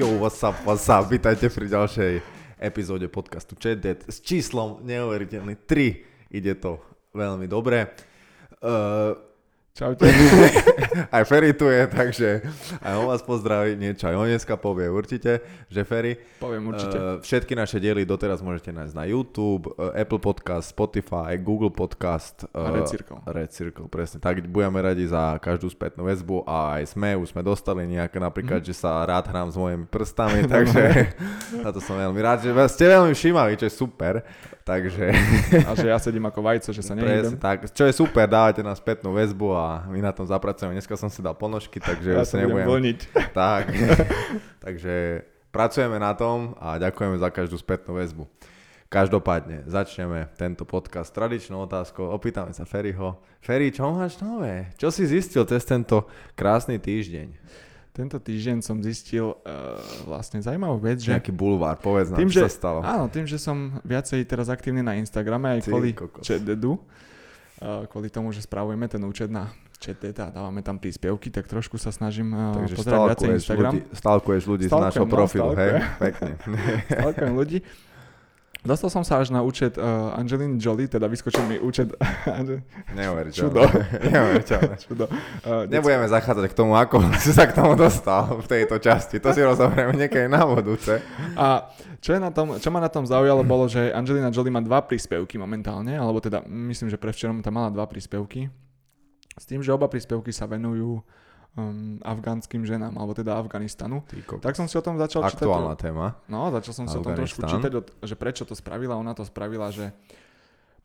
Yo, what's up, what's up? Vítajte pri ďalšej epizóde podcastu Chat s číslom neuveriteľný 3. Ide to veľmi dobre. Uh, Čaute. aj Ferry tu je, takže aj on vás pozdraví, niečo aj on dneska povie určite, že Ferry. Poviem určite. Uh, všetky naše diely doteraz môžete nájsť na YouTube, uh, Apple Podcast, Spotify, Google Podcast. Uh, a Red Circle. Red Circle, presne. Tak budeme radi za každú spätnú väzbu a aj sme, už sme dostali nejaké, napríklad, mm. že sa rád hrám s mojimi prstami, takže na to som veľmi rád, že ste veľmi všímaví, čo je super. Takže... A že ja sedím ako vajco, že sa nehýbem. tak. Čo je super, dávate na spätnú väzbu a my na tom zapracujeme. Dneska som si dal ponožky, takže ja sa nebudem vlniť. Tak. takže pracujeme na tom a ďakujeme za každú spätnú väzbu. Každopádne, začneme tento podcast tradičnou otázkou. Opýtame sa Ferryho. Ferry, čo máš nové? Čo si zistil cez tento krásny týždeň? tento týždeň som zistil uh, vlastne zaujímavú vec, že... Nejaký bulvár, povedz nám, tým, čo že, sa stalo. Áno, tým, že som viacej teraz aktívny na Instagrame aj kvôli ČDDu, uh, kvôli tomu, že spravujeme ten účet na ČTD a dávame tam príspevky, tak trošku sa snažím uh, Takže pozerať viacej Instagram. Ľudí, stalkuješ ľudí Stalkujem, z našho no, profilu, hej? Pekne. Stalkujem ľudí. Dostal som sa až na účet uh, Angeliny Jolie, teda vyskočil mi účet... Neuveriteľné. Čudo. Neuveriteľné. Čudo. Uh, Nebudeme zachádzať k tomu, ako si sa k tomu dostal v tejto časti. To si rozoberieme niekedy na budúce. A čo, je na tom, čo ma na tom zaujalo, bolo, že Angelina Jolie má dva príspevky momentálne, alebo teda myslím, že pre včerom tam mala dva príspevky. S tým, že oba príspevky sa venujú um, afgánskym ženám, alebo teda Afganistanu. Tak som si o tom začal Aktuálna čítať. Aktuálna téma. No, začal som si o tom trošku čítať, že prečo to spravila. Ona to spravila, že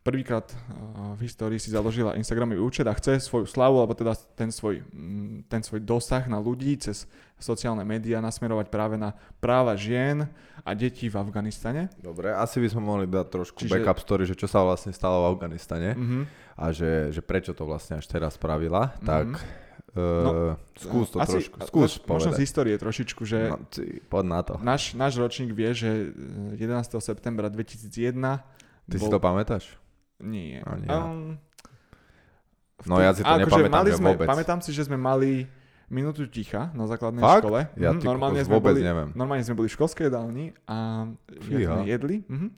prvýkrát uh, v histórii si založila Instagramový účet a chce svoju slavu, alebo teda ten svoj, mm, ten svoj dosah na ľudí cez sociálne médiá nasmerovať práve na práva žien a detí v Afganistane. Dobre, asi by sme mohli dať trošku Čiže... backup story, že čo sa vlastne stalo v Afganistane uh-huh. a že, že prečo to vlastne až teraz spravila. Uh-huh. Tak No, uh, skús to asi, trošku, skús Možno z histórie trošičku, že no, ty, poď na to. Náš, náš ročník vie, že 11. septembra 2001 Ty bol... si to pamätáš? Nie. No, nie. Um, no ja si to akože nepamätám mali sme, vôbec. Pamätám si, že sme mali minútu ticha na základnej Fakt? škole. Ja mhm, normálne, sme boli, neviem. normálne sme boli v školskej jedálni a sme jedli. Mhm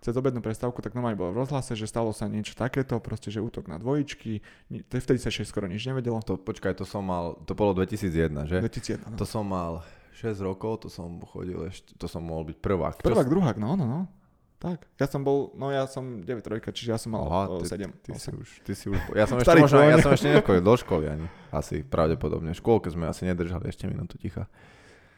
cez obednú prestávku, tak normálne bolo v rozhlase, že stalo sa niečo takéto, proste, že útok na dvojičky, vtedy sa ešte skoro nič nevedelo. To, počkaj, to som mal, to bolo 2001, že? 2001, no. To som mal 6 rokov, to som chodil ešte, to som mohol byť prvák. Prvák, Čo... druhák, no, no, no. Tak, ja som bol, no ja som 9 trojka, čiže ja som mal Aha, ty, 7. Ty, ty si už, ty si už, ja som ešte možno, ja som ešte nechodil do školy ani, asi pravdepodobne. V škôlke sme asi nedržali ešte minútu ticha.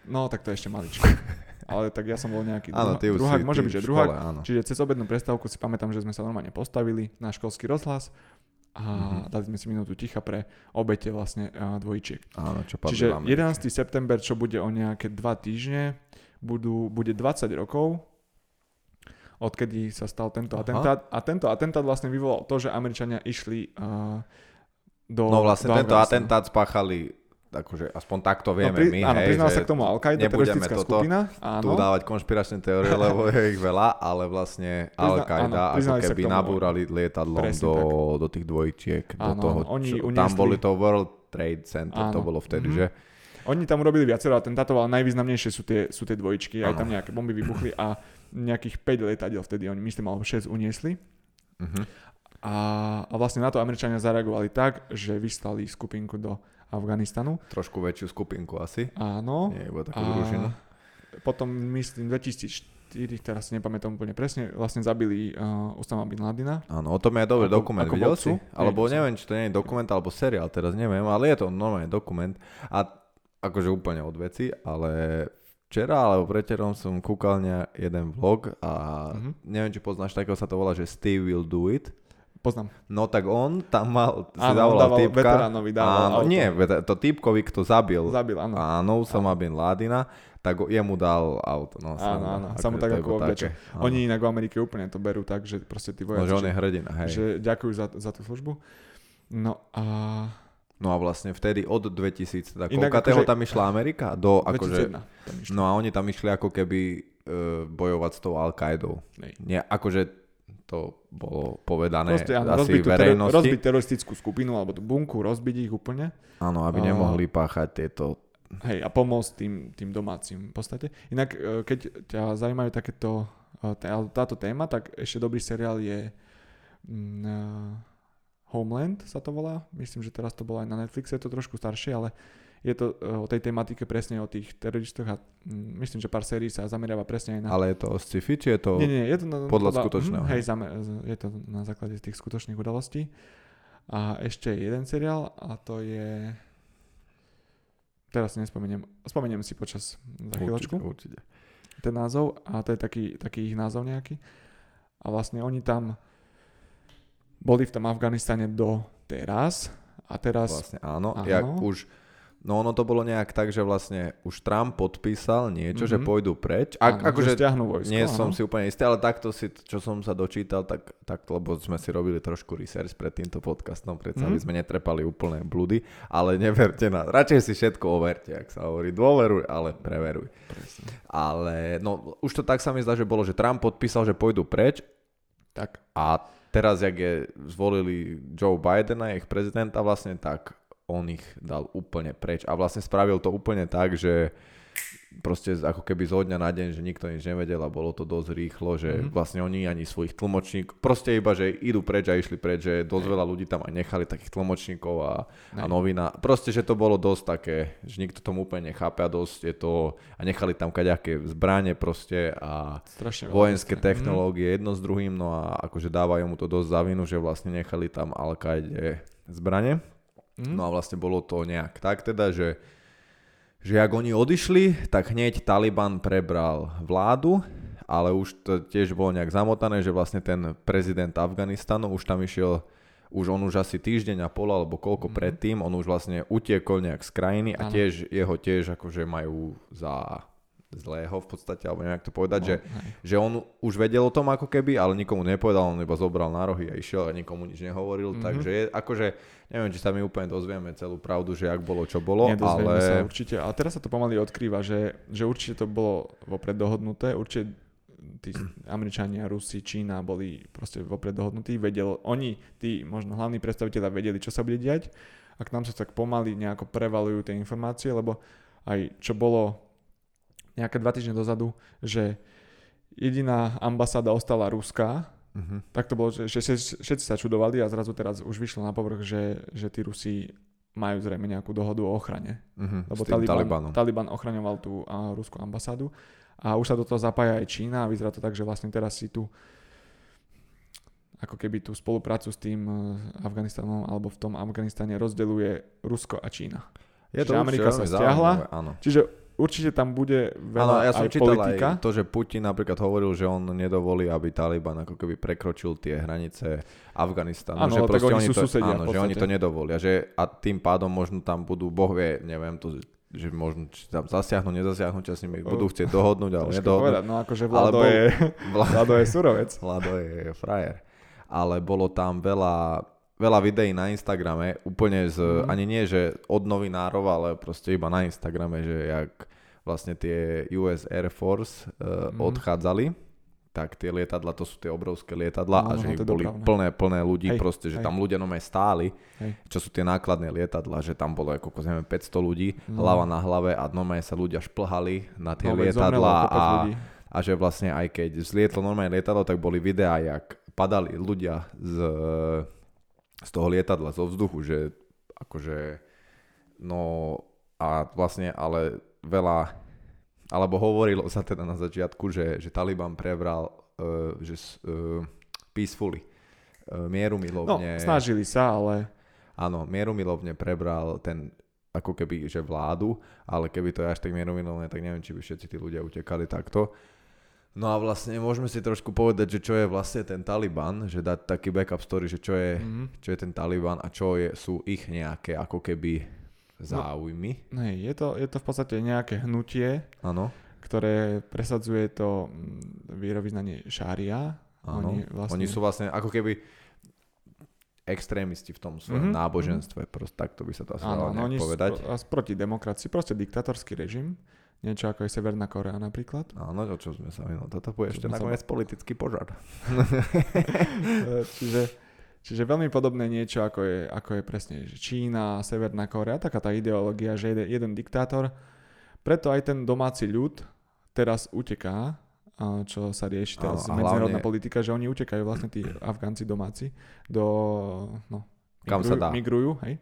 No, tak to je ešte maličko. ale tak ja som bol nejaký áno, druhá, druhák, si, môže byť, že druhák. Áno. Čiže cez obednú prestávku si pamätám, že sme sa normálne postavili na školský rozhlas a mm-hmm. dali sme si minútu ticha pre obete vlastne dvojčiek. Áno, čo Čiže 11. september, čo bude o nejaké dva týždne, budú, bude 20 rokov, odkedy sa stal tento Aha. atentát. A tento atentát vlastne vyvolal to, že Američania išli uh, do No vlastne do tento atentát spáchali akože aspoň takto no, vieme no, pri, my, áno, hej, že sa k tomu Al-Qaida, teroristická toto, skupina. Áno. tu dávať konšpiračné teórie, lebo je ich veľa, ale vlastne Al-Qaida ako keby nabúrali lietadlom do, do tých dvojčiek, áno, do toho, oni čo, uniesli... tam boli to World Trade Center, áno. to bolo vtedy, mm-hmm. že? Oni tam urobili viacero atentátov, ale najvýznamnejšie sú tie, sú tie dvojčky, aj tam nejaké bomby vybuchli a nejakých 5 lietadiel vtedy, oni myslím, alebo 6 uniesli. Uh-huh. A, a vlastne na to Američania zareagovali tak, že vyslali skupinku do Afganistanu. Trošku väčšiu skupinku asi. Áno. Nie iba takú družinu. Potom myslím 2004, teraz si nepamätám úplne presne, vlastne zabili uh, Osama Bin Ladina. Áno, o tom je dobrý ako, dokument, ako videl si? Alebo nie, neviem, či to nie je dokument alebo seriál, teraz neviem, ale je to normálne dokument. A akože úplne od veci, ale včera alebo preterom som kúkal na jeden vlog a uh-huh. neviem, či poznáš, takého sa to volá, že Steve will do it. Poznám. No tak on tam mal, si áno, dával, typka. veteránovi, dával áno, auto. nie, to typkovi, kto zabil. Zabil, áno. Áno, Usama Bin Ládina, tak jemu dal auto. No, áno, áno, sa mu tak ako obleče. Oni inak v Amerike úplne to berú tak, že proste tí vojaci. No, že on je hrdina, hej. Že ďakujú za, za tú službu. No a... No a vlastne vtedy od 2000, teda koľkatého akože, tam išla Amerika? Do, akože, no a oni tam išli ako keby uh, bojovať s tou Al-Qaidou. Nie, akože to bolo povedané Proste, áno, asi rozbiť verejnosti. Ter- rozbiť teroristickú skupinu alebo tú bunku, rozbiť ich úplne. Áno, aby nemohli páchať tieto hej, a pomôcť tým, tým domácim v podstate. Inak, e, keď ťa zaujímajú takéto, e, táto téma, tak ešte dobrý seriál je uh, Homeland sa to volá. Myslím, že teraz to bolo aj na Netflixe, je to trošku staršie, ale je to o tej tematike presne o tých teroristoch a mm, myslím, že pár sérií sa zameriava presne aj na... Ale je to o sci-fi, či je to, nie, nie, je to na, podľa, podľa skutočného? Hm, hej, zame, je to na základe tých skutočných udalostí. A ešte jeden seriál a to je... Teraz si nespomeniem. Spomeniem si počas za chvíľočku. Určite, určite. Ten názov a to je taký, taký ich názov nejaký. A vlastne oni tam boli v tom Afganistane do teraz a teraz... Vlastne áno, áno. jak už No ono to bolo nejak tak, že vlastne už Trump podpísal niečo, mm-hmm. že mhm. pôjdu preč. Ak, áno, akože vojsko, nie áno. som si úplne istý, ale takto si, čo som sa dočítal, tak, tak lebo sme si robili trošku research pred týmto podcastom, predsa mm-hmm. aby sme netrepali úplné blúdy, ale neverte na, radšej si všetko overte, ak sa hovorí, dôveruj, ale preveruj. Presne. Ale no už to tak sa mi zdá, že bolo, že Trump podpísal, že pôjdu preč. Tak. A teraz, jak je zvolili Joe Bidena, ich prezidenta vlastne, tak on ich dal úplne preč a vlastne spravil to úplne tak, že proste ako keby zo dňa na deň, že nikto nič nevedel a bolo to dosť rýchlo, že mm-hmm. vlastne oni ani svojich tlmočníkov, proste iba, že idú preč a išli preč, že dosť veľa ľudí tam aj nechali takých tlmočníkov a, a novina. Proste, že to bolo dosť také, že nikto tomu úplne nechápe a dosť je to, a nechali tam kaďaké zbranie proste a Strašne vojenské veľa, technológie mm. jedno s druhým, no a akože dávajú mu to dosť za vinu, že vlastne nechali tam al zbranie. Mm. No a vlastne bolo to nejak tak teda, že, že ak oni odišli, tak hneď Taliban prebral vládu, ale už to tiež bolo nejak zamotané, že vlastne ten prezident Afganistanu už tam išiel už on už asi týždeň a pol alebo koľko mm. predtým, on už vlastne utiekol nejak z krajiny a tiež jeho tiež akože majú za zlého v podstate, alebo neviem, to povedať, no, že, že on už vedel o tom ako keby, ale nikomu nepovedal, on iba zobral na rohy a išiel a nikomu nič nehovoril, mm-hmm. takže je, akože neviem, či sa my úplne dozvieme celú pravdu, že ak bolo, čo bolo, ale... sa určite, ale teraz sa to pomaly odkrýva, že, že určite to bolo vopred dohodnuté, určite tí Američania, Rusi, Čína boli proste vopred dohodnutí, vedel, oni, tí možno hlavní predstaviteľa vedeli, čo sa bude diať. A k nám sa tak pomaly nejako prevalujú tie informácie, lebo aj čo bolo nejaké dva týždne dozadu, že jediná ambasáda ostala ruská, uh-huh. tak to bolo, že, že všetci sa čudovali a zrazu teraz už vyšlo na povrch, že, že tí Rusi majú zrejme nejakú dohodu o ochrane. Uh-huh, Lebo Taliban, Taliban ochraňoval tú a, ruskú ambasádu a už sa do toho zapája aj Čína a vyzerá to tak, že vlastne teraz si tu ako keby tú spoluprácu s tým e, Afganistanom alebo v tom Afganistane rozdeluje Rusko a Čína. Je to Amerika sa stiahla, čiže určite tam bude veľa ja som aj čítal politika. aj to, že Putin napríklad hovoril, že on nedovolí, aby Taliban ako keby prekročil tie hranice Afganistanu. Áno, že tak oni sú to, susedia áno, že oni to nedovolia. Že, a tým pádom možno tam budú, boh vie, neviem, to, že možno či tam zasiahnu, nezasiahnu, s nimi budú chcieť dohodnúť, ale nedohodnúť. Povedať, no akože Vlado, bol, je, Vlado je surovec. Vlado je frajer. Ale bolo tam veľa veľa videí na Instagrame, úplne z, mm. ani nie, že od novinárov, ale proste iba na Instagrame, že jak vlastne tie US Air Force uh, mm. odchádzali, tak tie lietadla, to sú tie obrovské lietadla no, a že no, ich boli dopravné. plné, plné ľudí, hej, proste, že hej. tam ľudia nome stáli, hej. čo sú tie nákladné lietadla, že tam bolo ako neviem, 500 ľudí, no. hlava na hlave a nome sa ľudia šplhali na tie no, lietadla a, a že vlastne aj keď zlietlo normálne lietadlo, tak boli videá, jak padali ľudia z, z toho lietadla, zo vzduchu, že akože no a vlastne ale veľa, alebo hovorilo sa teda na začiatku, že, že Taliban prebral uh, že, uh, peacefully, uh, mierumilovne. No, snažili sa, ale... Áno, mierumilovne prebral ten ako keby, že vládu, ale keby to je až tak mierumilovne, tak neviem, či by všetci tí ľudia utekali takto. No a vlastne môžeme si trošku povedať, že čo je vlastne ten Taliban, že dať taký backup story, že čo je, mm-hmm. čo je ten Taliban a čo je, sú ich nejaké ako keby záujmy. No, hej, je to, je to v podstate nejaké hnutie, ano. ktoré presadzuje to mm, výrovýznanie šária. Oni, vlastne... Oni sú vlastne ako keby extrémisti v tom svojom mm-hmm. náboženstve, proste takto by sa to asi dalo no, oni povedať. Sp- proti demokracii, proste diktatorský režim, niečo ako je Severná Korea napríklad. Áno, o čo sme sa minuli, toto bude ešte nakoniec sa... politický požar. čiže, Čiže veľmi podobné niečo, ako je, ako je presne že Čína, Severná Korea, taká tá ideológia, že jeden, jeden diktátor. Preto aj ten domáci ľud teraz uteká, čo sa rieši teraz no, medzinárodná hlavne... politika, že oni utekajú vlastne tí Afgánci domáci do, no, Kam migrujú, sa dá. migrujú, hej.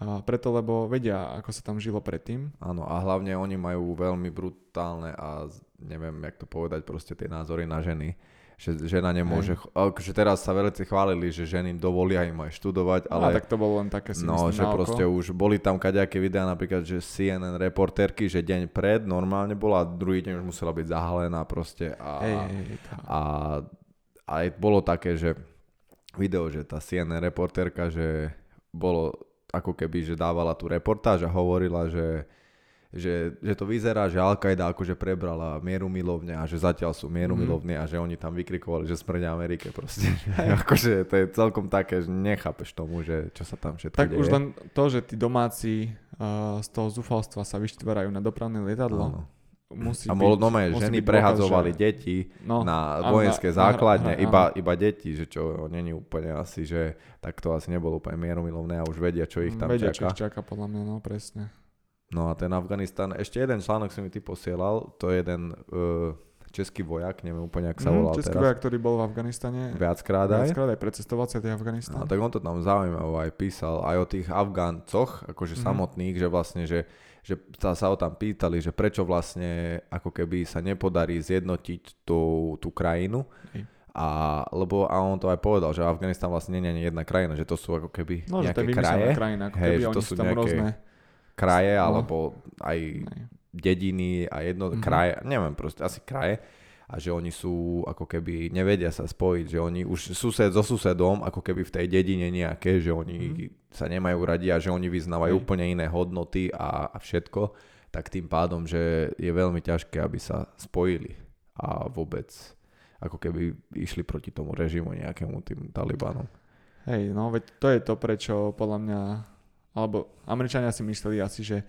A preto, lebo vedia, ako sa tam žilo predtým. Áno, a hlavne oni majú veľmi brutálne a neviem, jak to povedať, proste tie názory na ženy že žena nemôže, Aj. akože teraz sa veľmi chválili, že ženy dovolia im aj študovať, ale... A tak to bolo len také si No, že proste už boli tam kaďaké videá, napríklad, že CNN reporterky, že deň pred normálne bola, a druhý deň už musela byť zahalená proste a, hej, hej, a aj bolo také, že video, že tá CNN reporterka, že bolo ako keby, že dávala tú reportáž a hovorila, že že, že to vyzerá, že Al-Qaida akože prebrala mieru milovne a že zatiaľ sú mieru mm. a že oni tam vykrikovali, že smrdia Amerike proste. akože to je celkom také, že nechápeš tomu, že čo sa tam všetko Tak deje. už len to, že tí domáci uh, z toho zúfalstva sa vyštvárajú na dopravné lietadlo, no. Musí a bolo nové, ženy prehadzovali že... deti no, na vojenské na, základne, na, na, iba, iba deti, že čo není úplne asi, že tak to asi nebolo úplne mierumilovné a už vedia, čo ich tam vedia, čaká. Vedia, čo ich čaká, podľa mňa, no presne. No a ten Afganistan, ešte jeden článok si mi ty posielal, to je jeden uh, český vojak, neviem úplne, ak sa mm, volal český teraz. vojak, ktorý bol v Afganistane. Viackrát aj. Viackrát aj precestoval celý Afganistan. No, tak on to tam zaujímavé aj písal, aj o tých Afgáncoch, akože mm. samotných, že vlastne, že, že sa, sa o tam pýtali, že prečo vlastne ako keby sa nepodarí zjednotiť tú, tú krajinu. A, lebo, a on to aj povedal, že Afganistan vlastne nie je ani jedna krajina, že to sú ako keby no, nejaké že to je kraje. krajina, ako keby Hej, oni to sú tam nejaké, rôzne kraje, no. alebo aj dediny a jedno mm-hmm. kraje, neviem proste, asi kraje a že oni sú ako keby nevedia sa spojiť, že oni už sused so susedom ako keby v tej dedine nejaké, že oni mm-hmm. sa nemajú radi a že oni vyznávajú mm. úplne iné hodnoty a, a všetko, tak tým pádom, že je veľmi ťažké, aby sa spojili a vôbec ako keby išli proti tomu režimu nejakému tým Talibanom. Hej, no veď to je to, prečo podľa mňa alebo Američania si mysleli asi, že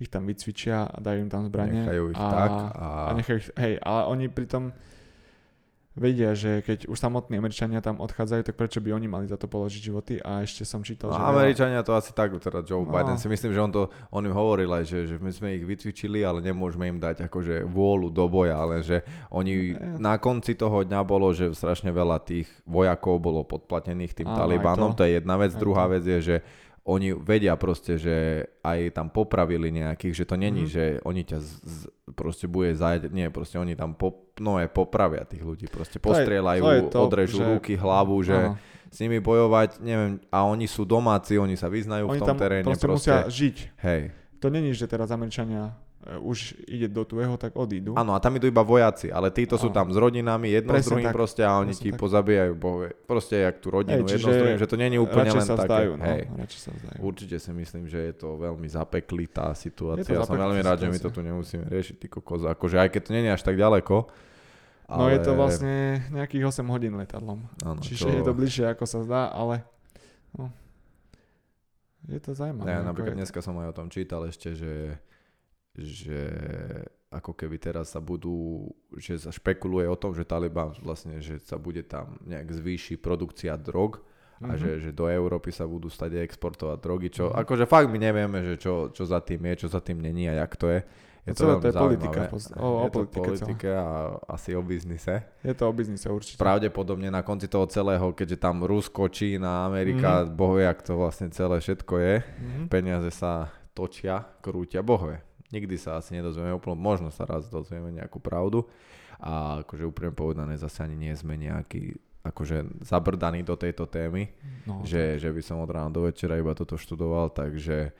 ich tam vycvičia a dajú im tam zbranie. Nechajú ich a, tak. A... a nechajú ich, hej, ale oni pritom vedia, že keď už samotní Američania tam odchádzajú, tak prečo by oni mali za to položiť životy a ešte som čítal, no, že... Američania to asi tak, teda Joe no. Biden si myslím, že on to, on im hovoril aj, že, že my sme ich vycvičili, ale nemôžeme im dať akože vôľu do boja, ale že oni no, na konci toho dňa bolo, že strašne veľa tých vojakov bolo podplatených tým Talibanom, to. to je jedna vec, aj druhá to. vec je, že oni vedia proste, že aj tam popravili nejakých, že to není, mm. že oni ťa z, z, proste bude zajať, nie, proste oni tam po, no je popravia tých ľudí, proste postrieľajú, to je, to je to, odrežú že... ruky, hlavu, že Aha. s nimi bojovať, neviem, a oni sú domáci, oni sa vyznajú oni v tom teréne. Proste, proste musia žiť. Hej. To není, že teraz Američania už ide do tuého, tak odídu. Áno, a tam idú iba vojaci, ale títo sú tam s rodinami, jedno Presne s druhým tak. proste a oni ti tak. pozabíjajú bohové. Proste jak tú rodinu, Hej, jedno s druhým, že to není úplne len sa také. Vzdajú, no, Hej. sa vzdajú. Určite si myslím, že je to veľmi zapeklitá situácia. Ja som veľmi rád, že my to tu nemusíme riešiť, ty kokos. Akože aj keď to není až tak ďaleko, ale... No je to vlastne nejakých 8 hodín letadlom. Ano, Čiže čo... je to bližšie, ako sa zdá, ale no, je to zaujímavé. Ja, napríklad je... dneska som aj o tom čítal ešte, že že ako keby teraz sa budú, že sa špekuluje o tom, že Taliban vlastne, že sa bude tam nejak zvýši produkcia drog a mm-hmm. že, že do Európy sa budú stať exportovať drogy, čo mm-hmm. akože fakt my nevieme, že čo, čo za tým je, čo za tým není a jak to je. Je to, to je politika. O, o je politike, to politike a asi o biznise. Je to o biznise určite. Pravdepodobne na konci toho celého, keďže tam Rusko, Čína, Amerika, mm-hmm. bohvie, ak to vlastne celé všetko je, mm-hmm. peniaze sa točia, krútia, bohvie. Nikdy sa asi nedozvieme úplne, možno sa raz dozvieme nejakú pravdu a akože úprimne povedané zase ani nie sme nejaký akože zabrdaný do tejto témy, no, že, že by som od rána do večera iba toto študoval, takže,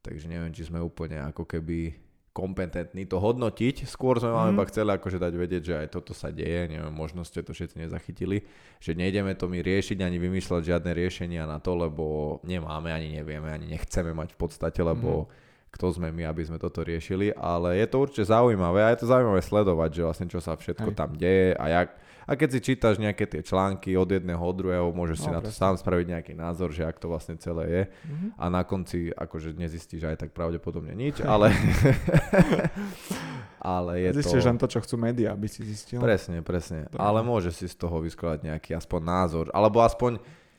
takže neviem, či sme úplne ako keby kompetentní to hodnotiť. Skôr sme vám mm. iba chceli akože dať vedieť, že aj toto sa deje, neviem, možno ste to všetci nezachytili, že nejdeme to my riešiť ani vymýšľať žiadne riešenia na to, lebo nemáme, ani nevieme, ani nechceme mať v podstate, lebo mm kto sme my, aby sme toto riešili, ale je to určite zaujímavé a je to zaujímavé sledovať, že vlastne čo sa všetko Hej. tam deje a jak, a keď si čítaš nejaké tie články od jedného od druhého, môžeš no, si na to sám spraviť nejaký názor, že ak to vlastne celé je mm-hmm. a na konci akože nezistíš aj tak pravdepodobne nič, ale ale je Zistíš to... len to, čo chcú médiá, aby si zistil. Presne, presne. Dobre. Ale môže si z toho vyskladať nejaký aspoň názor, alebo aspoň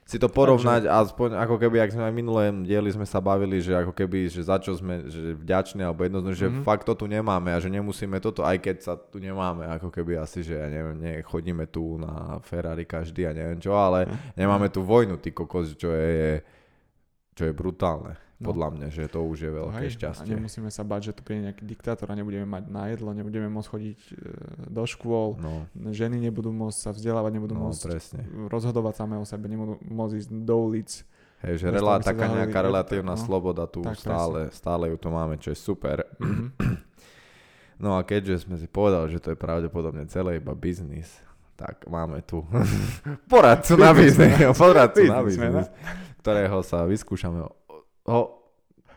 si to porovnať, Takže... aspoň ako keby, ak sme aj minulé dieli sme sa bavili, že ako keby, že za čo sme že vďační, alebo jednoznačne, mm-hmm. že mhm. fakt to tu nemáme a že nemusíme toto, aj keď sa tu nemáme, ako keby asi, že ja neviem, nie, chodíme tu na Ferrari každý a neviem čo, ale mm-hmm. nemáme tu vojnu, ty kokos, čo je, čo je brutálne. No. Podľa mňa, že to už je veľké Hej, šťastie. A nemusíme sa bať, že tu príde nejaký diktátor a nebudeme mať na jedlo, nebudeme môcť chodiť e, do škôl, no. ženy nebudú môcť sa vzdelávať, nebudú no, môcť presne. rozhodovať samé o sebe, nebudú môcť ísť do ulic. Hej, že relá, taká nejaká relatívna no. sloboda tu tak, stále, stále ju to máme, čo je super. Mm-hmm. no a keďže sme si povedali, že to je pravdepodobne celé iba biznis, tak máme tu poradcu na biznis, poradcu na biznis, ktorého sa vyskúšame ho,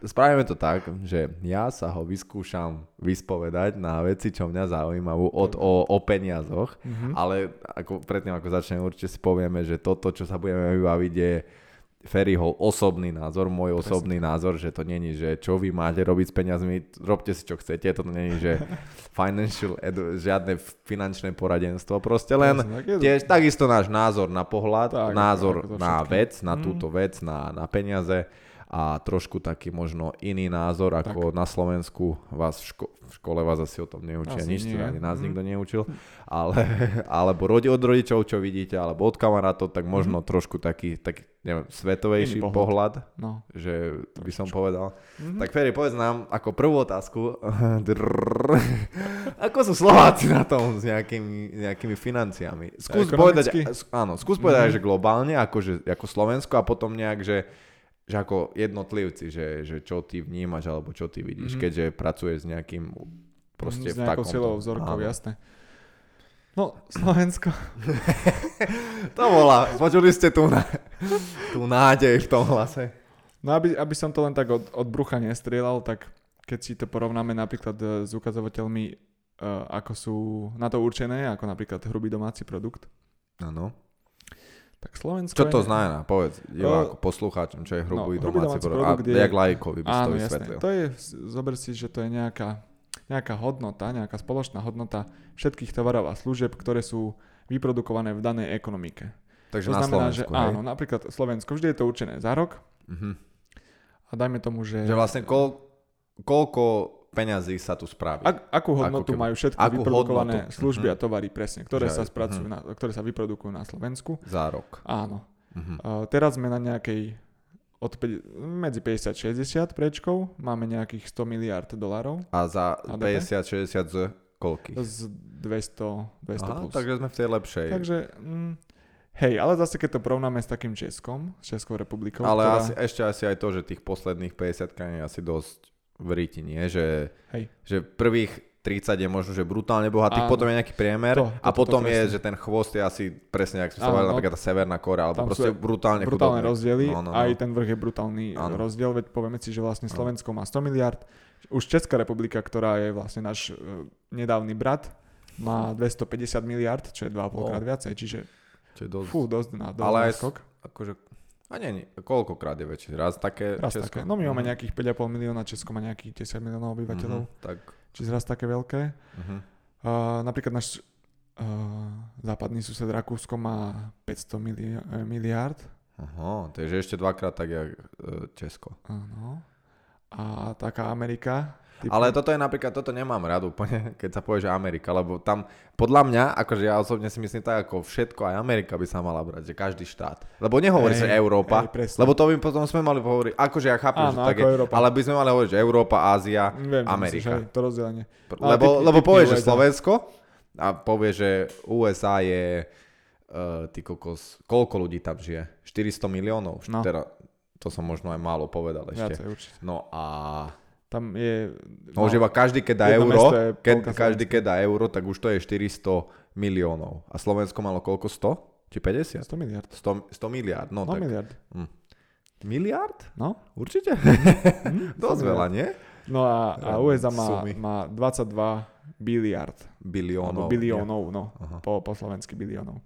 spravíme to tak, že ja sa ho vyskúšam vyspovedať na veci, čo mňa zaujímajú od, o, o peniazoch, mm-hmm. ale ako, predtým ako začneme určite si povieme, že toto, čo sa budeme vybaviť je Ferryho osobný názor, môj Presne. osobný názor, že to není, že čo vy máte robiť s peniazmi, robte si čo chcete, to není, že financial edu, žiadne finančné poradenstvo, proste len tiež takisto náš názor na pohľad, tak, názor tak, na vec, na mm. túto vec, na, na peniaze a trošku taký možno iný názor, ako tak. na Slovensku vás v, ško- v škole vás asi o tom neučia asi nič, nie. ani nás mm. nikto neučil, ale, alebo rodi, od rodičov, čo vidíte, alebo od kamarátov, tak možno mm. trošku taký, taký neviem, svetovejší pohľad, pohľad no. že by som povedal. Mm-hmm. Tak Ferry, povedz nám ako prvú otázku, ako sú Slováci na tom s nejakými, nejakými financiami? Skús povedať, áno, skús povedať, mm-hmm. že globálne, ako, že, ako Slovensko a potom nejak, že že ako jednotlivci, že, že čo ty vnímaš alebo čo ty vidíš, mm-hmm. keďže pracuješ s nejakým proste s v takom... silou vzorkou, jasné. No, Slovensko. to bola, počuli ste tú, na, tú nádej v tom hlase. No aby, aby som to len tak od, od brucha nestrieľal, tak keď si to porovnáme napríklad e, s ukazovateľmi, uh, ako sú na to určené, ako napríklad hrubý domáci produkt. Áno. Tak Slovensko Čo to je... znamená? Povedz diváku, poslucháčom, čo je hrubý, no, domáci, domáci produkt. A je... jak lajkovi by Áno, to vysvetlil. To je, zober si, že to je nejaká, nejaká hodnota, nejaká spoločná hodnota všetkých tovarov a služieb, ktoré sú vyprodukované v danej ekonomike. Takže to na znamená, Slovensku, že hej? áno, napríklad Slovensko, vždy je to určené za rok. Uh-huh. A dajme tomu, že... Že vlastne koľ, koľko peňazí sa tu spraví. Ak, akú hodnotu akú majú všetky akú vyprodukované hodnotu? služby uh-huh. a tovary presne, ktoré že, sa spracujú, uh-huh. na, ktoré sa vyprodukujú na Slovensku. Za rok. Áno. Uh-huh. Uh, teraz sme na nejakej od 5, medzi 50 60 prečkou, máme nejakých 100 miliard dolarov. A za 50-60 z koľky? Z 200, 200 Aha, plus. takže sme v tej lepšej. Takže, mm, hej, ale zase keď to porovnáme s takým Českom, s Českou republikou. Ale ktorá... asi, ešte asi aj to, že tých posledných 50 je asi dosť v ríti, nie? Že, Hej. že prvých 30 je možno, že brutálne bohatých, potom je nejaký priemer to, to, a potom to, je, presne. že ten chvost je asi presne, ak sme sa povedali, no, napríklad tá Severná Korea, alebo proste brutálne Brutálne chudobné. rozdiely, no, no, no. aj ten vrch je brutálny ano. rozdiel, veď povieme si, že vlastne Slovensko má 100 miliard, už Česká republika, ktorá je vlastne náš uh, nedávny brat, má 250 miliard, čo je 2,5 krát viacej, čiže čo je dosť, fú, dosť na dosť Ale aj skok. Akože a nie, nie, koľkokrát je väčšie? Raz také raz Česko? Také. No my máme mhm. nejakých 5,5 milióna, Česko má nejakých 10 miliónov obyvateľov. Uh-huh, tak. Čiže raz také veľké. Uh-huh. Uh, napríklad náš uh, západný sused Rakúsko má 500 mili- eh, miliárd. Aha, takže ešte dvakrát tak, jak uh, Česko. Áno. A taká Amerika Typu. Ale toto je napríklad, toto nemám rád úplne, keď sa povie, že Amerika, lebo tam, podľa mňa, akože ja osobne si myslím tak, ako všetko, aj Amerika by sa mala brať, že každý štát. Lebo nehovorí sa Európa, ej, lebo to by potom sme mali hovoriť, akože ja chápem, Áno, že tak je, Európa. ale by sme mali hovoriť, že Európa, Ázia, Viem, Amerika. Myslíš, to rozdelenie. Lebo, ty, lebo povie, že Slovensko a povie, že USA je, uh, ty kokos, koľko ľudí tam žije? 400 miliónov? No. Teda, to som možno aj málo povedal ešte. Viacej, určite. No a tam je... No, no že každý, keď dá euro, keď, každý, keď dá euro, tak už to je 400 miliónov. A Slovensko malo koľko? 100? Či 50? 100 miliard. 100, 100 miliard, no, no tak. miliard. Hm. Miliard? No. Určite. hm, Dosť veľa, nie? No a, a USA má, má 22 biliard. Biliónov. biliónov, no. Po, po slovensky biliónov.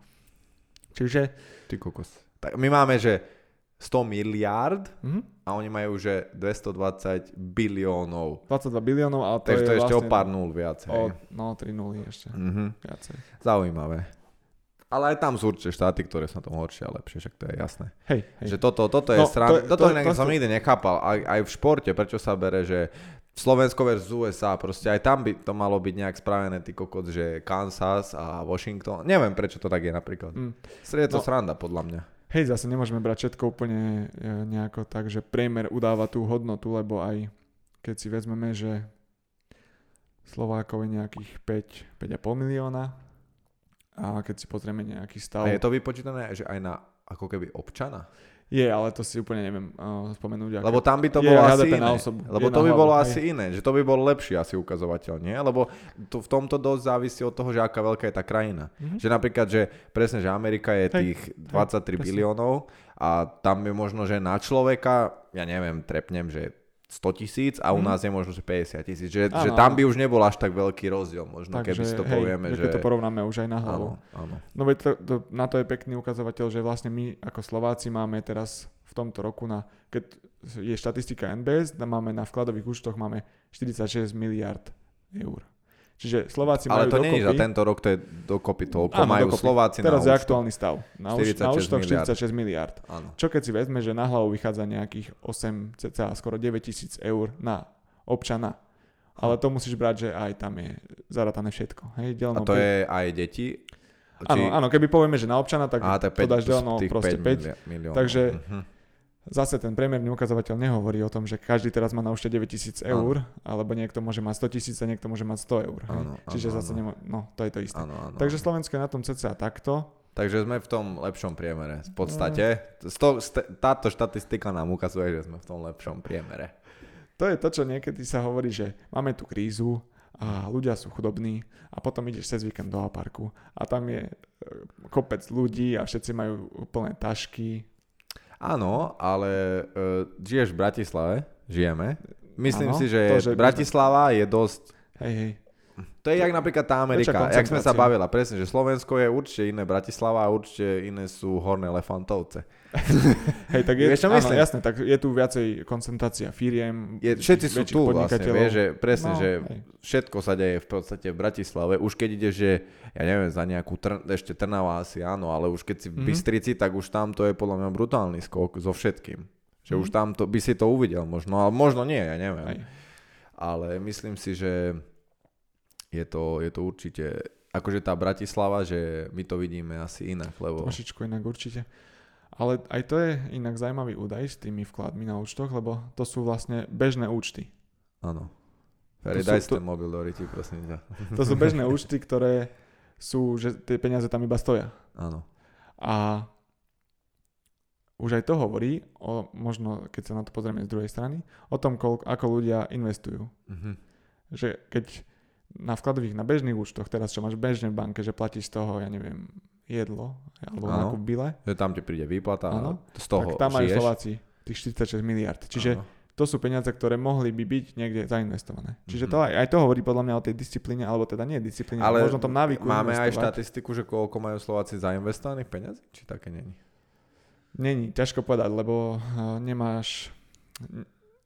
Čiže... Ty kokos. Tak my máme, že 100 miliard mm-hmm. a oni majú že 220 biliónov. 22 biliónov, ale to Takže je to je ešte vlastne o pár nul viacej. O, no, 3 nuly ešte mm-hmm. viacej. Zaujímavé. A Ale aj tam sú určite štáty, ktoré sú na tom horšie a lepšie, však to je jasné. Hej, hej. Že toto, toto je no, strana, to, toto to, to, som to, nikdy nechápal. Aj, aj v športe, prečo sa bere, že Slovensko versus USA, proste aj tam by to malo byť nejak spravené, ty kokot, že Kansas a Washington. Neviem, prečo to tak je napríklad. Mm. Je to no, sranda, podľa mňa. Hej, zase nemôžeme brať všetko úplne e, nejako tak, že priemer udáva tú hodnotu, lebo aj keď si vezmeme, že Slovákov je nejakých 5, 5,5 milióna a keď si pozrieme nejaký stav... A je to vypočítané, že aj na ako keby občana? Je, ale to si úplne neviem uh, spomenúť. Lebo tam by to bolo asi iné. Osobu. Lebo je to by hlavu, bolo hej. asi iné, že to by bol lepší asi ukazovateľ, nie? Lebo to, v tomto dosť závisí od toho, že aká veľká je tá krajina. Mm-hmm. Že napríklad, že presne, že Amerika je hej. tých 23 hej, biliónov a tam je možno, že na človeka, ja neviem, trepnem, že 100 tisíc a u mhm. nás je možno, že 50 tisíc. Že, že tam by už nebol až tak veľký rozdiel, možno tak, keby si to hej, povieme. Že... Keď to porovnáme už aj na hlavu. Áno, áno. No veď to, to, na to je pekný ukazovateľ, že vlastne my ako Slováci máme teraz v tomto roku, na, keď je štatistika NBS, máme na vkladových účtoch máme 46 miliard eur. Čiže Slováci Ale majú to nie je za tento rok, to je dokopy toľko. Áno, majú dokopy. Slováci Teraz na je aktuálny stav. Na, 46 na účtoch 46 miliard. Áno. Čo keď si vezme, že na hlavu vychádza nejakých 8, cca skoro 9 tisíc eur na občana. Ale to musíš brať, že aj tam je zaratané všetko. Hej, A to je aj deti? Či... Áno, áno, keby povieme, že na občana, tak Aha, to, to dáš delno proste 5. 5 miliónov. Takže uh-huh zase ten priemerný ukazovateľ nehovorí o tom, že každý teraz má na účte 9000 eur, ano. alebo niekto môže mať 100 tisíc a niekto môže mať 100 eur. Ano, Čiže ano, zase. Nemo, no, to je to isté. Ano, ano, Takže Slovensko je na tom cca takto. Takže sme v tom lepšom priemere. V podstate sto, st- táto štatistika nám ukazuje, že sme v tom lepšom priemere. To je to, čo niekedy sa hovorí, že máme tu krízu a ľudia sú chudobní a potom ideš cez víkend do parku a tam je e, kopec ľudí a všetci majú plné tašky, Áno, ale uh, žiješ v Bratislave, žijeme. Myslím ano, si, že, to, že Bratislava je dosť... Hej, hej. To je jak napríklad tá Amerika, jak sme sa bavila, presne, že Slovensko je určite iné Bratislava a určite iné sú Horné Lefantovce. Hej, tak je, Vieš, áno, jasné, tak je tu viacej koncentrácia firiem, je, Všetci sú tu vlastne, vieš, že presne, no, že hej. všetko sa deje v podstate v Bratislave. Už keď ideš, že ja neviem, za nejakú, Tr- ešte Trnava asi áno, ale už keď si v mm-hmm. Bystrici, tak už tam to je podľa mňa brutálny skok so všetkým. Že mm-hmm. už tam to, by si to uvidel možno, ale možno nie, ja neviem. Hej. Ale myslím si, že je to, je to určite, akože tá Bratislava, že my to vidíme asi inak, lebo... Trošičku inak určite. Ale aj to je inak zaujímavý údaj s tými vkladmi na účtoch, lebo to sú vlastne bežné účty. Áno. Ferry, daj si ten mobil do ryti, prosím ťa. To sú bežné účty, ktoré sú, že tie peniaze tam iba stoja. Áno. A už aj to hovorí, o, možno keď sa na to pozrieme z druhej strany, o tom, koľko, ako ľudia investujú. Mm-hmm. Že keď na vkladových, na bežných účtoch, teraz čo máš bežne v banke, že platíš z toho, ja neviem, jedlo, alebo ano. nákup bile. Že tam ti príde výplata ano. z toho tak tam majú Slováci tých 46 miliard. Čiže ano. to sú peniaze, ktoré mohli by byť niekde zainvestované. Čiže to aj, aj to hovorí podľa mňa o tej disciplíne, alebo teda nie disciplíne, ale možno tom návyku Máme investovať. aj štatistiku, že koľko majú Slováci zainvestovaných peniazí? Či také není? Není, ťažko povedať, lebo uh, nemáš...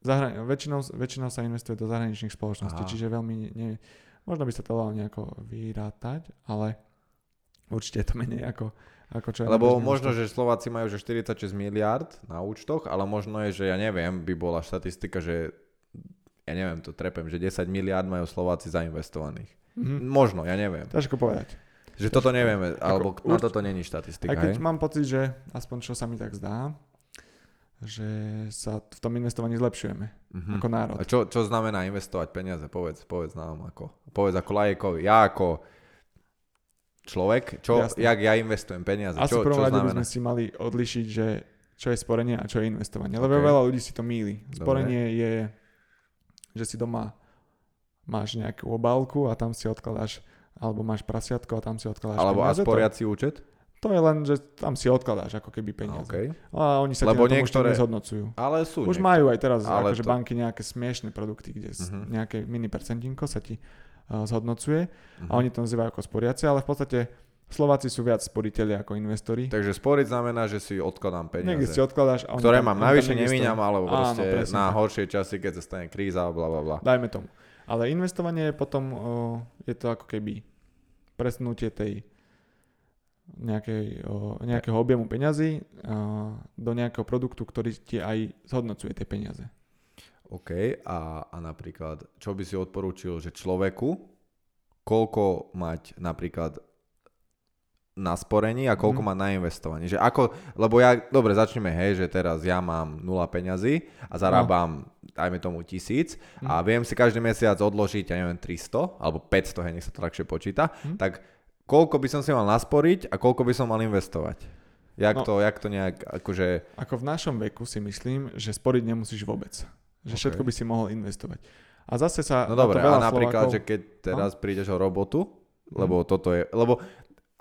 Zahrani- väčšinou, väčšinou sa investuje do zahraničných spoločností, Aha. čiže veľmi... Nie, možno by sa to dalo nejako vyrátať, ale Určite je to menej ako, ako čo Lebo možno, že Slováci majú že 46 miliard na účtoch, ale možno je, že ja neviem, by bola štatistika, že ja neviem, to trepem, že 10 miliard majú Slováci zainvestovaných. Mm-hmm. Možno, ja neviem. Ťažko povedať. Že Ťažko. toto nevieme, alebo ako, na toto není štatistika. Aj keď hej? mám pocit, že aspoň čo sa mi tak zdá, že sa v tom investovaní zlepšujeme mm-hmm. ako národ. A čo, čo znamená investovať peniaze? Povedz, povedz nám ako. Povedz ako lajekovi. Ja ako človek, čo, Jasne. jak ja investujem peniaze. Asi čo, prvom rade by sme si mali odlišiť, že čo je sporenie a čo je investovanie. Okay. Lebo veľa ľudí si to míli. Sporenie Dobre. je, že si doma máš nejakú obálku a tam si odkladáš, alebo máš prasiatko a tam si odkladáš Alebo peniaze. a sporiaci účet? To je len, že tam si odkladáš ako keby peniaze. Okay. A oni sa Lebo ti na niektoré... nezhodnocujú. Ale sú Už niektoré. majú aj teraz akože to... banky nejaké smiešne produkty, kde uh-huh. nejaké mini percentinko sa ti zhodnocuje uh-huh. a mhm. oni to nazývajú ako sporiace, ale v podstate Slováci sú viac sporiteľi ako investori. Takže sporiť znamená, že si odkladám peniaze. Niekde si odkladáš. A ktoré mám navyše nemíňam, alebo proste Áno, na horšie časy, keď sa stane kríza, bla bla bla. Dajme tomu. Ale investovanie je potom, o, je to ako keby presnutie tej nejakej, nejakého objemu peňazí do nejakého produktu, ktorý ti aj zhodnocuje tie peniaze. OK, a, a napríklad, čo by si odporúčil, že človeku, koľko mať napríklad na sporení a koľko mm. má na investovaní. Že ako, lebo ja, dobre, začneme, hej, že teraz ja mám 0 peňazí a zarábam, no. dajme tomu tisíc mm. a viem si každý mesiac odložiť, ja neviem, 300 alebo 500, hej, nech sa to ľahšie počíta, mm. tak koľko by som si mal nasporiť a koľko by som mal investovať? Jak, no, to, jak to nejak, akože... Ako v našom veku si myslím, že sporiť nemusíš vôbec. Že okay. všetko by si mohol investovať. A zase sa... No dobre, a napríklad, Slovákov... že keď teraz no? prídeš o robotu, lebo mm. toto je... Lebo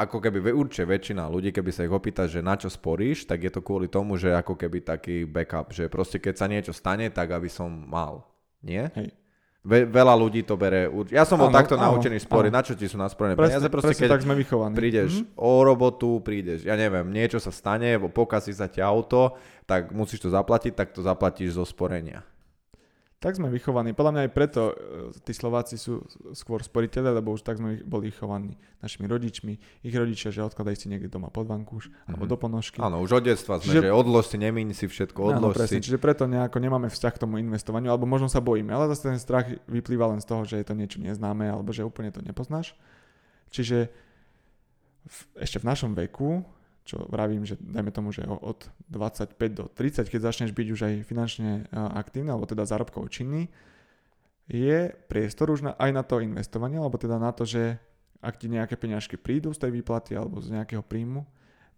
ako keby určite väčšina ľudí, keby sa ich opýta, že na čo sporíš, tak je to kvôli tomu, že ako keby taký backup, že proste keď sa niečo stane, tak aby som mal. Nie? Hej. Ve, veľa ľudí to bere. Ja som bol takto áno, naučený sporiť. Na čo ti sú nasporené peniaze? Proste, keď tak sme vychovaní. prídeš mm-hmm. o robotu, prídeš, ja neviem, niečo sa stane, pokazí sa ti auto, tak musíš to zaplatiť, tak to zaplatíš zo sporenia. Tak sme vychovaní. Podľa mňa aj preto e, tí Slováci sú skôr sporiteľe, lebo už tak sme boli vychovaní našimi rodičmi, ich rodičia, že odkladajú si niekde doma pod vankúš mm-hmm. alebo mhm. do ponožky. Áno, už od detstva sme, čiže, že odlož si, nemíň si všetko, odlož áno, presne, si. Čiže preto nejako nemáme vzťah k tomu investovaniu, alebo možno sa bojíme, ale zase ten strach vyplýva len z toho, že je to niečo neznáme alebo že úplne to nepoznáš. Čiže v, ešte v našom veku čo vravím, že dajme tomu, že od 25 do 30, keď začneš byť už aj finančne aktívny, alebo teda zárobkov činný, je priestor už na, aj na to investovanie, alebo teda na to, že ak ti nejaké peňažky prídu z tej výplaty alebo z nejakého príjmu,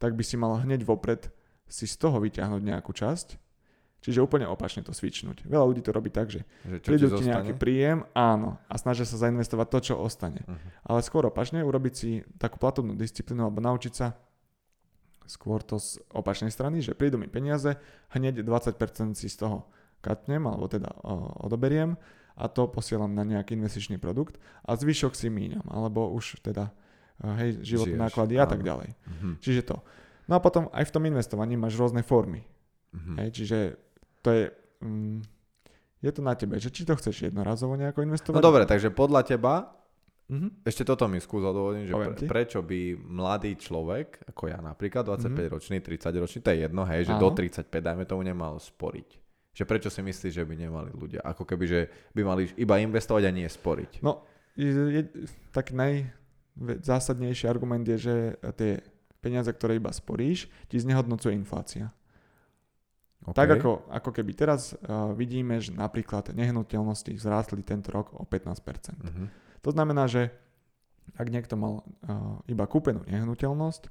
tak by si mal hneď vopred si z toho vyťahnuť nejakú časť. Čiže úplne opačne to svičnúť. Veľa ľudí to robí tak, že, že prídu ti, ti nejaký príjem, áno, a snažia sa zainvestovať to, čo ostane. Uh-huh. Ale skôr opačne urobiť si takú platobnú disciplínu alebo naučiť sa skôr to z opačnej strany, že prídu mi peniaze, hneď 20% si z toho katnem, alebo teda odoberiem a to posielam na nejaký investičný produkt a zvyšok si míňam, alebo už teda hej, život náklady a tak ďalej. Mm-hmm. Čiže to. No a potom aj v tom investovaní máš rôzne formy. Mm-hmm. Hej, čiže to je... Mm, je to na tebe, že či to chceš jednorazovo nejako investovať. No dobre, takže podľa teba Mm-hmm. Ešte toto mi skús odôvodniť, že pre, prečo by mladý človek, ako ja napríklad, 25-ročný, 30-ročný, to je jedno, hej, že Áno. do 35, dajme tomu, nemal sporiť. Že prečo si myslíš, že by nemali ľudia? Ako keby, že by mali iba investovať a nie sporiť. No, je, je, tak najzásadnejší argument je, že tie peniaze, ktoré iba sporíš, ti znehodnocuje inflácia. Okay. Tak ako, ako keby teraz uh, vidíme, že napríklad nehnuteľnosti vzrástli tento rok o 15%. Uh-huh. To znamená, že ak niekto mal uh, iba kúpenú nehnuteľnosť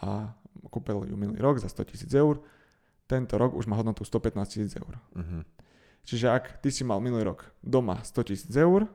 a kúpil ju minulý rok za 100 tisíc eur, tento rok už má hodnotu 115 tisíc eur. Uh-huh. Čiže ak ty si mal minulý rok doma 100 tisíc eur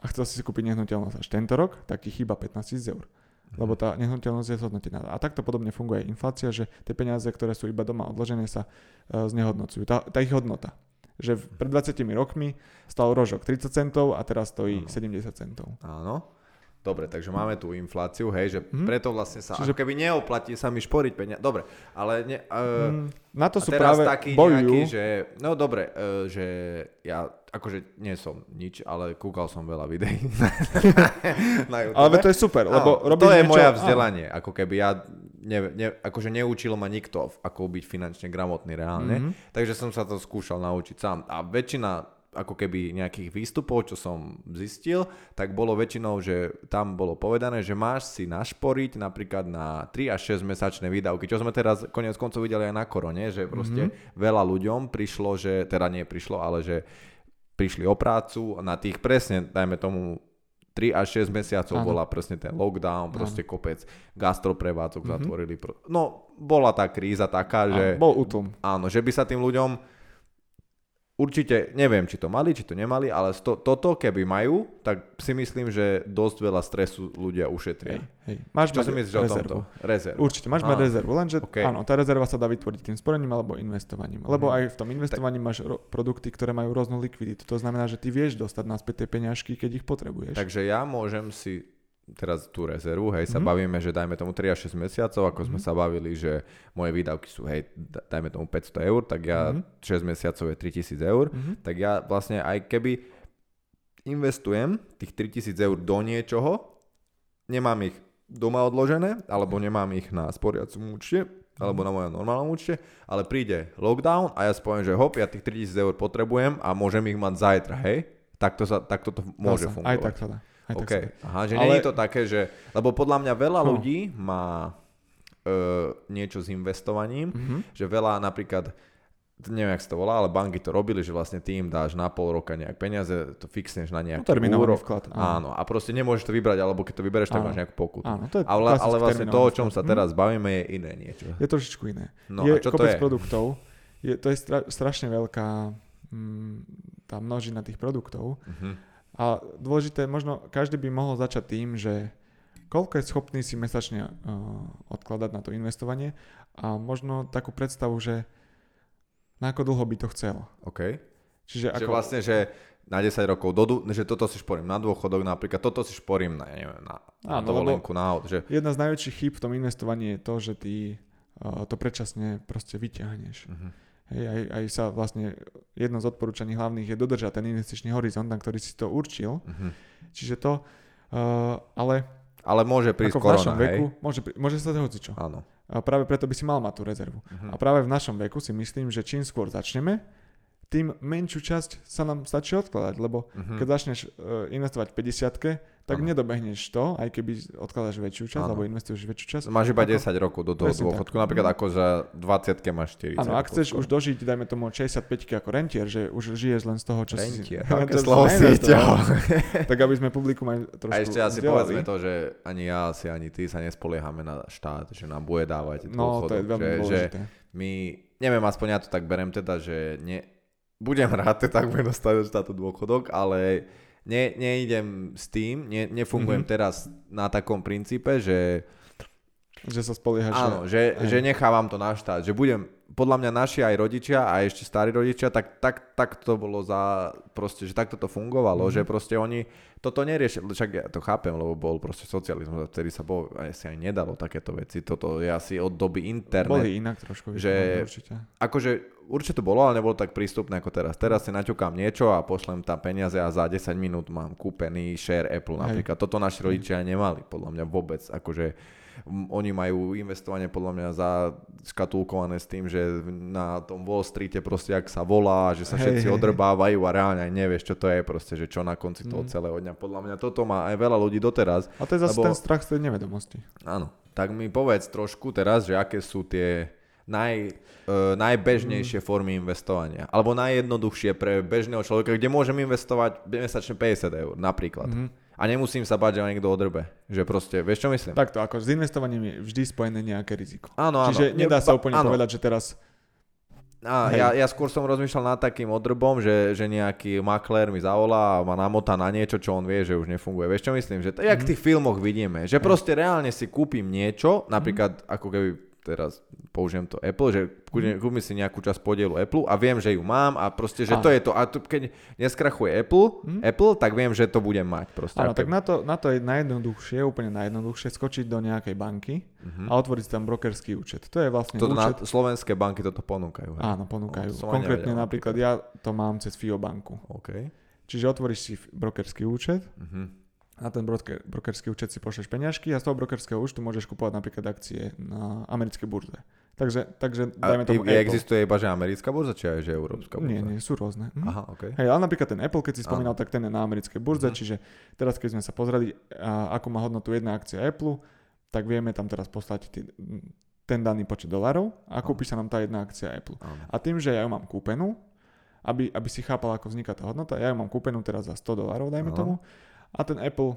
a chcel si kúpiť nehnuteľnosť až tento rok, tak ti chýba 15 tisíc eur. Uh-huh. Lebo tá nehnuteľnosť je zhodnotená. A takto podobne funguje aj inflácia, že tie peniaze, ktoré sú iba doma odložené, sa uh, znehodnocujú. Tá, tá ich hodnota že pred 20 rokmi stal rožok 30 centov a teraz stojí ano. 70 centov. Áno. Dobre, takže máme tú infláciu, hej, že hmm. preto vlastne sa, Čiže... ako keby neoplatí sa mi šporiť peniaze. Dobre, ale ne, uh, hmm, na to sú práve taký bojujú. nejaký, že, no dobre, uh, že ja akože nie som nič, ale kúkal som veľa videí na YouTube. Ale to je super, lebo no, To je niečo, moja vzdelanie, áno. ako keby ja ne, ne, akože neučil ma nikto, ako byť finančne gramotný reálne, mm-hmm. takže som sa to skúšal naučiť sám. A väčšina ako keby nejakých výstupov, čo som zistil, tak bolo väčšinou, že tam bolo povedané, že máš si našporiť napríklad na 3 až 6 mesačné výdavky, čo sme teraz konec koncov videli aj na korone, že proste mm-hmm. veľa ľuďom prišlo, že, teda nie prišlo, ale že prišli o prácu na tých presne, dajme tomu 3 až 6 mesiacov ano. bola presne ten lockdown, proste ano. kopec gastroprevádzok mm-hmm. zatvorili. No, bola tá kríza taká, že... Bol útom. Áno, že by sa tým ľuďom Určite, neviem, či to mali, či to nemali, ale to, toto, keby majú, tak si myslím, že dosť veľa stresu ľudia ušetria. Hej, hej. Máš Čo si myslíš rezervu. o tomto? Rezervu. Určite, máš mať rezervu, lenže okay. áno, tá rezerva sa dá vytvoriť tým sporením alebo investovaním. Lebo hmm. aj v tom investovaní tak. máš ro- produkty, ktoré majú rôznu likviditu. To znamená, že ty vieš dostať naspäť tie peňažky, keď ich potrebuješ. Takže ja môžem si teraz tú rezervu, hej, sa mm-hmm. bavíme, že dajme tomu 3 až 6 mesiacov, ako mm-hmm. sme mhm. sa bavili, že moje výdavky sú, hej, dajme tomu 500 eur, tak ja mm-hmm. 6 mesiacov je 3000 eur, mm-hmm. tak ja vlastne aj keby investujem tých 3000 eur do niečoho, nemám ich doma odložené, alebo nemám ich na sporiacom účte, alebo na mojom normálnom účte, ale príde lockdown a ja spomiem, že hop, ja tých 3000 eur potrebujem a môžem ich mať zajtra, hej? Takto, sa, takto to môže sa, fungovať. Aj tak sa dá. Aj. Tak dá. Aha, že ale... nie je to také, že... Lebo podľa mňa veľa no. ľudí má uh, niečo s investovaním, mm-hmm. že veľa napríklad neviem, jak sa to volá, ale banky to robili, že vlastne ty im dáš na pol roka nejak peniaze, to fixneš na nejaký no, úrok. vklad. Áno. áno. A proste nemôžeš to vybrať, alebo keď to vybereš, tak áno. máš nejakú pokutu. Áno, to je ale, ale vlastne to, o čom sa teraz hm? bavíme, je iné niečo. Je trošičku iné. No, je a čo to je? produktov, je, to je stra, strašne veľká mm, tá množina tých produktov. Uh-huh. A dôležité, možno každý by mohol začať tým, že koľko je schopný si mesačne uh, odkladať na to investovanie a možno takú predstavu, že na ako dlho by to chcel. OK. Čiže ako... Že vlastne, že na 10 rokov, do, že toto si šporím na dôchodok napríklad, toto si šporím na, neviem, na, na Áno, dovolenku, na aut. Že... Jedna z najväčších chýb v tom investovaní je to, že ty uh, to predčasne proste vyťahneš. Uh-huh. Hej, aj, aj sa vlastne jedno z odporúčaní hlavných je dodržať ten investičný horizont, na ktorý si to určil. Uh-huh. Čiže to, uh, ale... Ale môže prísť ako korona, v našom hej? veku, môže, môže sa to hocičo. Áno. A práve preto by si mal mať tú rezervu. Uh-huh. A práve v našom veku si myslím, že čím skôr začneme, tým menšiu časť sa nám stačí odkladať, lebo uh-huh. keď začneš uh, investovať 50 tak ano. nedobehneš to, aj keby odkladáš väčšiu časť, ano. alebo investuješ väčšiu časť. Máš iba ako... 10 rokov do toho dôchodku, napríklad ako za 20 máš 40 Áno, ak chceš už dožiť, dajme tomu 65 ako rentier, že už žiješ len z toho, čo rentier, si... Rentier, slovo si Tak aby sme publikum aj trošku A ešte asi povedzme to, že ani ja, asi ani ty sa nespoliehame na štát, že nám bude dávať No, to je veľmi že, že my, neviem, aspoň ja to tak berem teda, že ne, budem rád, tak budem dostať štátu dôchodok, ale ne, neidem s tým, ne, nefungujem mm-hmm. teraz na takom princípe, že že sa spoliehaš. Áno, že, že, že nechávam to na štát. Že budem, podľa mňa naši aj rodičia a ešte starí rodičia, tak, tak, tak to bolo za, proste, že takto to fungovalo, mm-hmm. že proste oni toto neriešili, však ja to chápem, lebo bol proste socializmus, vtedy sa bol, aj si aj nedalo takéto veci, toto je asi od doby internet. Boli inak trošku. Že, určite. Akože určite to bolo, ale nebolo tak prístupné ako teraz. Teraz si naťukám niečo a pošlem tam peniaze a za 10 minút mám kúpený share Apple napríklad. Hej. Toto naši rodičia nemali, podľa mňa vôbec. Akože oni majú investovanie podľa mňa za škatulkované s tým, že na tom Wall Streete proste ak sa volá, že sa všetci hey, odrbávajú a reálne aj nevieš, čo to je proste, že čo na konci toho mm. celého dňa. Podľa mňa toto má aj veľa ľudí doteraz. A to je zase lebo... ten strach z tej nevedomosti. Áno. Tak mi povedz trošku teraz, že aké sú tie naj, uh, najbežnejšie mm. formy investovania. Alebo najjednoduchšie pre bežného človeka, kde môžem investovať mesačne 50 eur napríklad. Mm. A nemusím sa bať, že ma niekto odrbe. Že proste, vieš čo myslím? Takto, ako s investovaním je vždy spojené nejaké riziko. Áno, áno. Čiže nedá sa úplne áno. povedať, že teraz a ja, ja skôr som rozmýšľal nad takým odrbom, že, že nejaký maklér mi zavolá a ma namotá na niečo, čo on vie, že už nefunguje. Vieš čo myslím? Že to, jak v tých filmoch vidíme, že proste reálne si kúpim niečo, napríklad ako keby teraz použijem to Apple, že mhm. kúpim si nejakú časť podielu Apple a viem, že ju mám a proste, že Áno. to je to. A to, keď neskrachuje Apple, mm. Apple, tak viem, že to budem mať. Proste. Áno, tak na to, na to je najjednoduchšie, úplne najjednoduchšie skočiť do nejakej banky mm-hmm. a otvoriť tam brokerský účet. To je vlastne to účet... Na slovenské banky toto ponúkajú. Hej? Áno, ponúkajú. No, Konkrétne nevedel, napríklad ja to mám cez FIO banku. Okay. Čiže otvoríš si brokerský účet, mm-hmm na ten broker, brokerský účet si pošleš peňažky a z toho brokerského účtu môžeš kupovať napríklad akcie na americkej burze. Takže, takže dajme tomu a existuje iba, že americká burza, či aj, že európska burza? Nie, nie, sú rôzne. Hm? Aha, okay. Hej, ale napríklad ten Apple, keď si spomínal, Aha. tak ten je na americkej burze, uh-huh. čiže teraz keď sme sa pozreli, a, ako má hodnotu jedna akcia Apple, tak vieme tam teraz poslať tý, ten daný počet dolarov a kúpi sa nám tá jedna akcia Apple. Aha. A tým, že ja ju mám kúpenú, aby, aby si chápal, ako vzniká tá hodnota, ja ju mám kúpenú teraz za 100 dolarov, dajme Aha. tomu, a ten Apple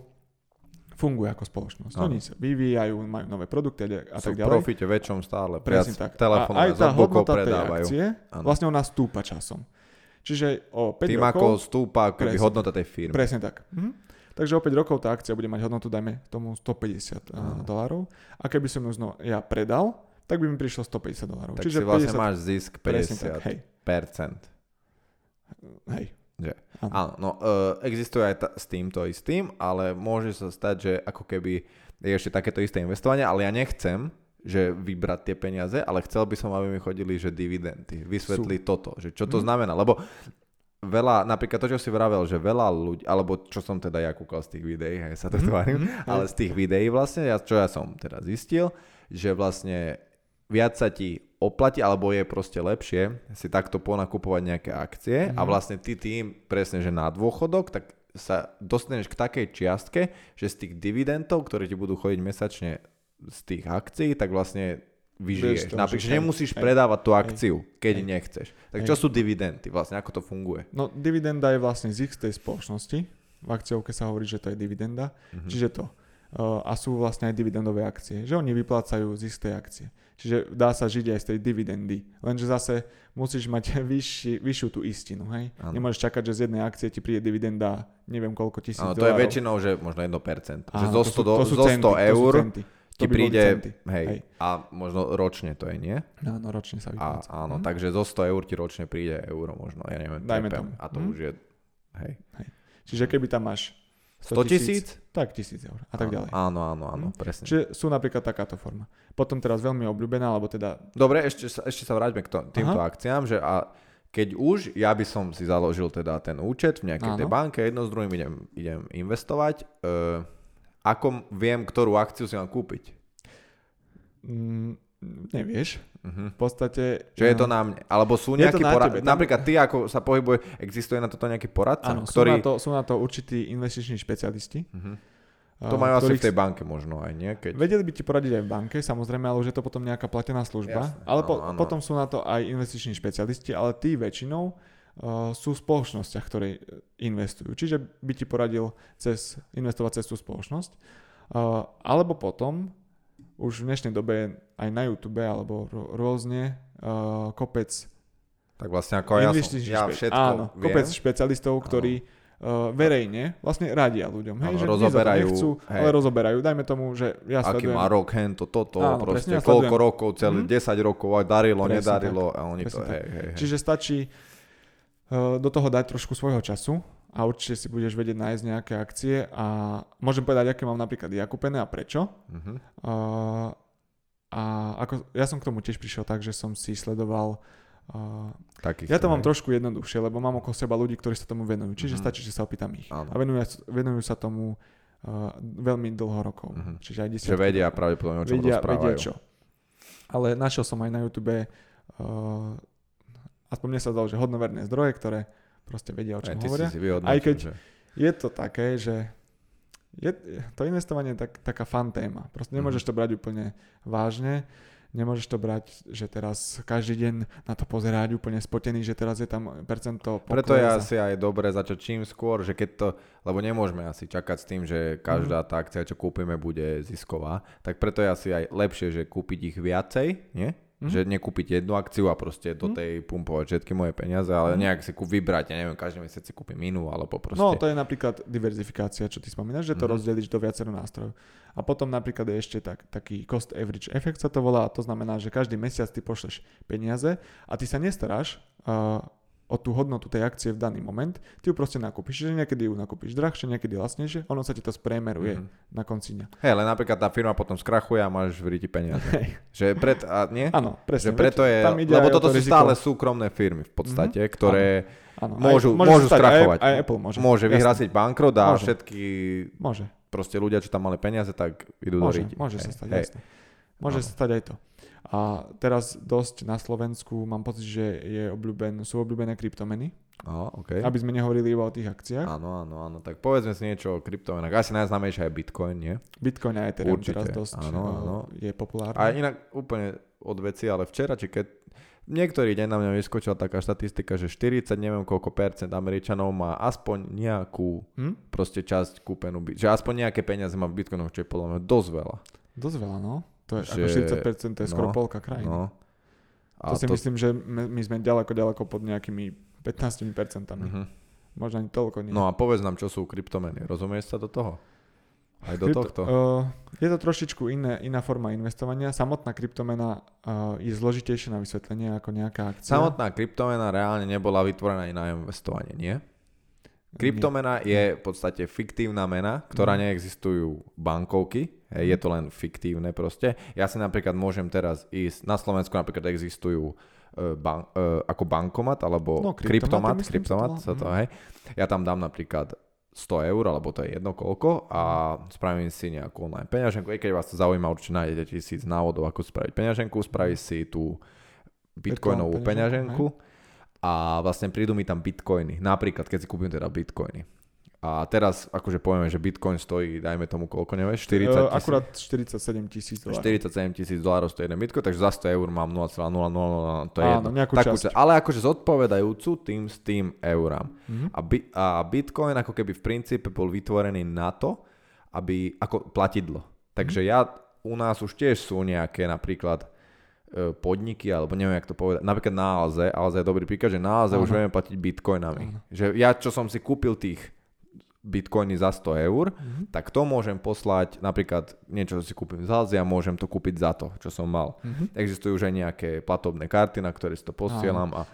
funguje ako spoločnosť. Ano. Oni sa vyvíjajú, majú nové produkty a Sú tak ďalej. v profite väčšom stále. Presne tak. A aj tá hodnota tej akcie, ano. vlastne ona stúpa časom. Čiže o 5 Tým rokov... ako stúpa keby hodnota tej firmy. Presne tak. Mhm. Takže o 5 rokov tá akcia bude mať hodnotu, dajme tomu 150 ano. dolárov. A keby som ju znova ja predal, tak by mi prišlo 150 dolárov. Tak Čiže si vlastne 50, máš zisk 50%. Tak, hej. Percent. Hej. Že, áno, no, uh, existuje aj t- s týmto istým, ale môže sa stať, že ako keby je ešte takéto isté investovanie, ale ja nechcem, že vybrať tie peniaze, ale chcel by som, aby mi chodili, že dividendy. Vysvetli Sú. toto, že čo to hmm. znamená, lebo veľa, napríklad to, čo si vravel, že veľa ľudí, alebo čo som teda ja kúkal z tých videí, hej, sa to tvarím, mm-hmm. ale z tých videí vlastne, ja, čo ja som teda zistil, že vlastne viac sa ti oplatí, alebo je proste lepšie si takto ponakupovať nejaké akcie mm-hmm. a mhm. vlastne ty tým presne, že na dôchodok, tak sa dostaneš k takej čiastke, že z tých dividendov, ktoré ti budú chodiť mesačne z tých akcií, tak vlastne vyžiješ. To, Napríklad, že nemusíš hej, predávať tú akciu, hej, keď hej, nechceš. Tak hej. čo sú dividendy? Vlastne ako to funguje? No dividenda je vlastne zisk tej spoločnosti. V akciovke sa hovorí, že to je dividenda. Mm-hmm. Čiže to. Uh, a sú vlastne aj dividendové akcie. Že oni vyplácajú zisk tej akcie. Čiže dá sa žiť aj z tej dividendy. Lenže zase musíš mať vyšší, vyššiu tú istinu. Hej? Ano. Nemôžeš čakať, že z jednej akcie ti príde dividenda neviem koľko tisíc ano, to dolárov. je väčšinou, že možno 1%. Ano, že zo 100, to sú, sú zo 100 centy, eur ti príde, hej, hej, a možno ročne to je, nie? Áno, ročne sa vypláca. A, áno, hm. takže zo 100 eur ti ročne príde euro možno, ja neviem. Dajme tomu. A to hm. už je, hej. hej. Čiže keby tam máš 100 tisíc? Tak tisíc eur a tak ďalej. Áno, áno, áno, hm. presne. Čiže sú napríklad takáto forma. Potom teraz veľmi obľúbená, alebo teda... Dobre, ešte, ešte sa vráťme k to, týmto Aha. akciám, že a keď už, ja by som si založil teda ten účet v nejakej tej banke, jedno s druhým idem, idem investovať, uh, ako viem, ktorú akciu si mám kúpiť? Mm, nevieš. Uh-huh. V podstate... Že je to na mne. Alebo sú nejakí poradci. Tam... Napríklad ty, ako sa pohybuje, existuje na toto nejaký poradca? Áno, ktorý... sú, na to, sú na to určití investiční špecialisti. Uh-huh. To majú asi v tej banke možno aj? Keď... Vedeli by ti poradiť aj v banke, samozrejme, ale už je to potom nejaká platená služba. Jasne, ale po, áno, áno. potom sú na to aj investiční špecialisti, ale tí väčšinou uh, sú v spoločnostiach, ktoré investujú. Čiže by ti poradil cez, investovať cez tú spoločnosť. Uh, alebo potom už v dnešnej dobe aj na YouTube alebo rôzne uh, kopec tak vlastne ako ja, som, ja všetko áno, viem. kopec špecialistov, ktorí uh, verejne vlastne radia ľuďom. Hej, áno, že rozoberajú, nechcú, hej. ale rozoberajú. Dajme tomu, že ja Aký sledujem... má rok, hento, toto, áno, proste, presne, ja koľko rokov, celý mm. 10 rokov, aj darilo, presne nedarilo tak, a oni to, hej, hej, hej. Čiže stačí uh, do toho dať trošku svojho času a určite si budeš vedieť nájsť nejaké akcie a môžem povedať, aké mám napríklad ja kúpené a prečo. Uh-huh. Uh, a ako, ja som k tomu tiež prišiel tak, že som si sledoval Uh, Takých, ja to mám trošku jednoduchšie, lebo mám okolo seba ľudí, ktorí sa tomu venujú. Čiže uh-huh. stačí, že sa opýtam ich. Áno. A venujú, venujú sa tomu uh, veľmi dlho rokov. Uh-huh. Čiže aj Že vedia pravdepodobne, o čom vedia, rozprávajú. Vedia čo. Ale našiel som aj na YouTube uh, aspoň mne sa zdalo, že hodnoverné zdroje, ktoré proste vedia, o čom Aj, hovoria. Si Aj keď že... je to také, že je, to investovanie je tak, taká fan téma. Proste nemôžeš mm-hmm. to brať úplne vážne. Nemôžeš to brať, že teraz každý deň na to pozerať úplne spotený, že teraz je tam percento pokles. Preto je asi aj dobre začať čím skôr, že keď to, lebo nemôžeme asi čakať s tým, že každá mm. tá akcia, čo kúpime, bude zisková, tak preto je asi aj lepšie, že kúpiť ich viacej, nie? Mm-hmm. Že nekúpiť jednu akciu a proste do mhm. tej pumpovať všetky moje peniaze, ale mm-hmm. nejak si kú vybrať, ja neviem, každý mesiac si kúpim inú alebo proste. No to je napríklad diverzifikácia, čo ty spomínaš, že to mm-hmm. rozdelíš do viacero nástrojov. A potom napríklad je ešte tak, taký cost average efekt sa to volá, to znamená, že každý mesiac ty pošleš peniaze a ty sa nestaráš uh, o tú hodnotu tej akcie v daný moment, ty ju proste nakúpiš. Čiže niekedy ju nakúpiš drahšie, niekedy lacnejšie, ono sa ti to spremeruje mm-hmm. na konci dňa. Hej, ale napríklad tá firma potom skrachuje a máš v peniaze. Hey. Že pred, a nie? Áno, presne. Že preto je, tam ide lebo toto to sú riziko. stále súkromné firmy v podstate, mm-hmm. ktoré ano. môžu, aj, môžu skrachovať. Aj, aj Apple môže. Môže vyhrásiť bankrot a môže. všetky môže. proste ľudia, čo tam mali peniaze, tak idú môže, do ríti. Môže sa stať, jasne. Môže sa stať aj to. A teraz dosť na Slovensku mám pocit, že je obľúben, sú obľúbené kryptomeny. Oh, okay. Aby sme nehovorili iba o tých akciách. Áno, áno, áno. Tak povedzme si niečo o kryptomenách. Asi najznámejšia je Bitcoin, nie? Bitcoin aj Ethereum Určite. teraz dosť áno, eh, áno. je populárny. A inak úplne od veci, ale včera, či keď niektorý deň na mňa vyskočila taká štatistika, že 40, neviem koľko percent Američanov má aspoň nejakú hm? proste časť kúpenú, že aspoň nejaké peniaze má v Bitcoinoch, čo je podľa mňa dosť veľa. Dosť veľa, no. To je že, ako 40% to je skoro no, polka krajiny. No. A to si to... myslím, že my sme ďaleko, ďaleko pod nejakými 15%. Uh-huh. Možno ani toľko nie. No a povedz nám, čo sú kryptomeny. Rozumieš sa do toho? Aj do Krypto, tohto? Uh, je to trošičku iné, iná forma investovania. Samotná kryptomena uh, je zložitejšia na vysvetlenie ako nejaká akcia. Samotná kryptomena reálne nebola vytvorená na investovanie, nie? Kryptomena je v podstate fiktívna mena, ktorá mm. neexistujú bankovky, je to len fiktívne proste. Ja si napríklad môžem teraz ísť, na Slovensku napríklad existujú ban- ako bankomat alebo no, kryptomat, kryptomat, sa to, mhm. hej. Ja tam dám napríklad 100 eur, alebo to je jedno koľko a spravím si nejakú online peňaženku. Keď vás to zaujíma, určite nájdete tisíc návodov, ako spraviť peňaženku. Spravíš si tú bitcoinovú peňaženku a vlastne prídu mi tam bitcoiny. Napríklad, keď si kúpim teda bitcoiny. A teraz akože povieme, že Bitcoin stojí, dajme tomu koľko, nevieš, 40 tisíc. Akurát 47 tisíc dolárov. 47 tisíc dolárov stojí jeden Bitcoin, takže za 100 eur mám 0,000, to je Áno, jedno. Takú, časť. Ale akože zodpovedajúcu tým s tým eurám. Mm-hmm. A, bi, a Bitcoin ako keby v princípe bol vytvorený na to, aby, ako platidlo. Takže mm-hmm. ja, u nás už tiež sú nejaké napríklad e, podniky, alebo neviem, jak to povedať, napríklad na Alze, Alze je dobrý príklad, že na Alze už vieme platiť bitcoinami. Aha. Že ja, čo som si kúpil tých bitcoiny za 100 eur, mm-hmm. tak to môžem poslať, napríklad niečo, čo si kúpim z Alzia, môžem to kúpiť za to, čo som mal. Mm-hmm. Existujú už aj nejaké platobné karty, na ktoré si to posielam a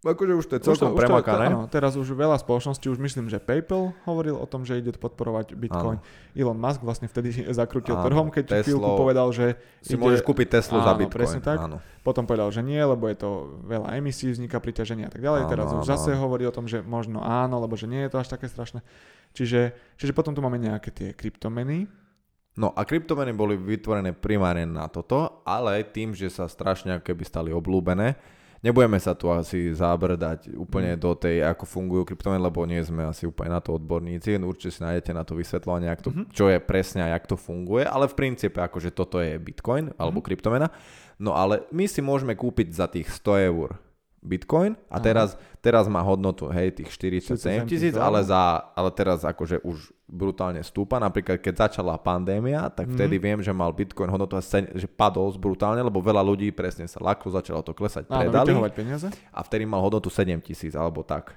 Akože už to je celkom premakané. Áno, teraz už veľa spoločností, už myslím, že PayPal hovoril o tom, že ide podporovať Bitcoin. Áno. Elon Musk vlastne vtedy zakrutil áno, trhom, keď Teslo, chvíľku povedal, že... Si ide... môžeš kúpiť Teslu áno, za Bitcoin. presne tak. Áno. Potom povedal, že nie, lebo je to veľa emisí, vzniká priťaženie a tak ďalej. Áno, teraz už áno. zase hovorí o tom, že možno áno, lebo že nie je to až také strašné. Čiže, čiže potom tu máme nejaké tie kryptomeny, No a kryptomeny boli vytvorené primárne na toto, ale tým, že sa strašne keby stali oblúbené, nebudeme sa tu asi zábrdať úplne do tej, ako fungujú kryptomeny, lebo nie sme asi úplne na to odborníci, určite si nájdete na to vysvetľovanie, to, mm-hmm. čo je presne a jak to funguje, ale v princípe akože toto je Bitcoin alebo mm-hmm. kryptomena. No ale my si môžeme kúpiť za tých 100 eur Bitcoin a teraz, teraz má hodnotu, hej, tých 47 tisíc, ale, za, ale teraz akože už brutálne stúpa. Napríklad, keď začala pandémia, tak mm. vtedy viem, že mal Bitcoin hodnotu že padol brutálne, lebo veľa ľudí presne sa laklo, začalo to klesať, predali. Áno, peniaze. A vtedy mal hodnotu 7 tisíc, alebo tak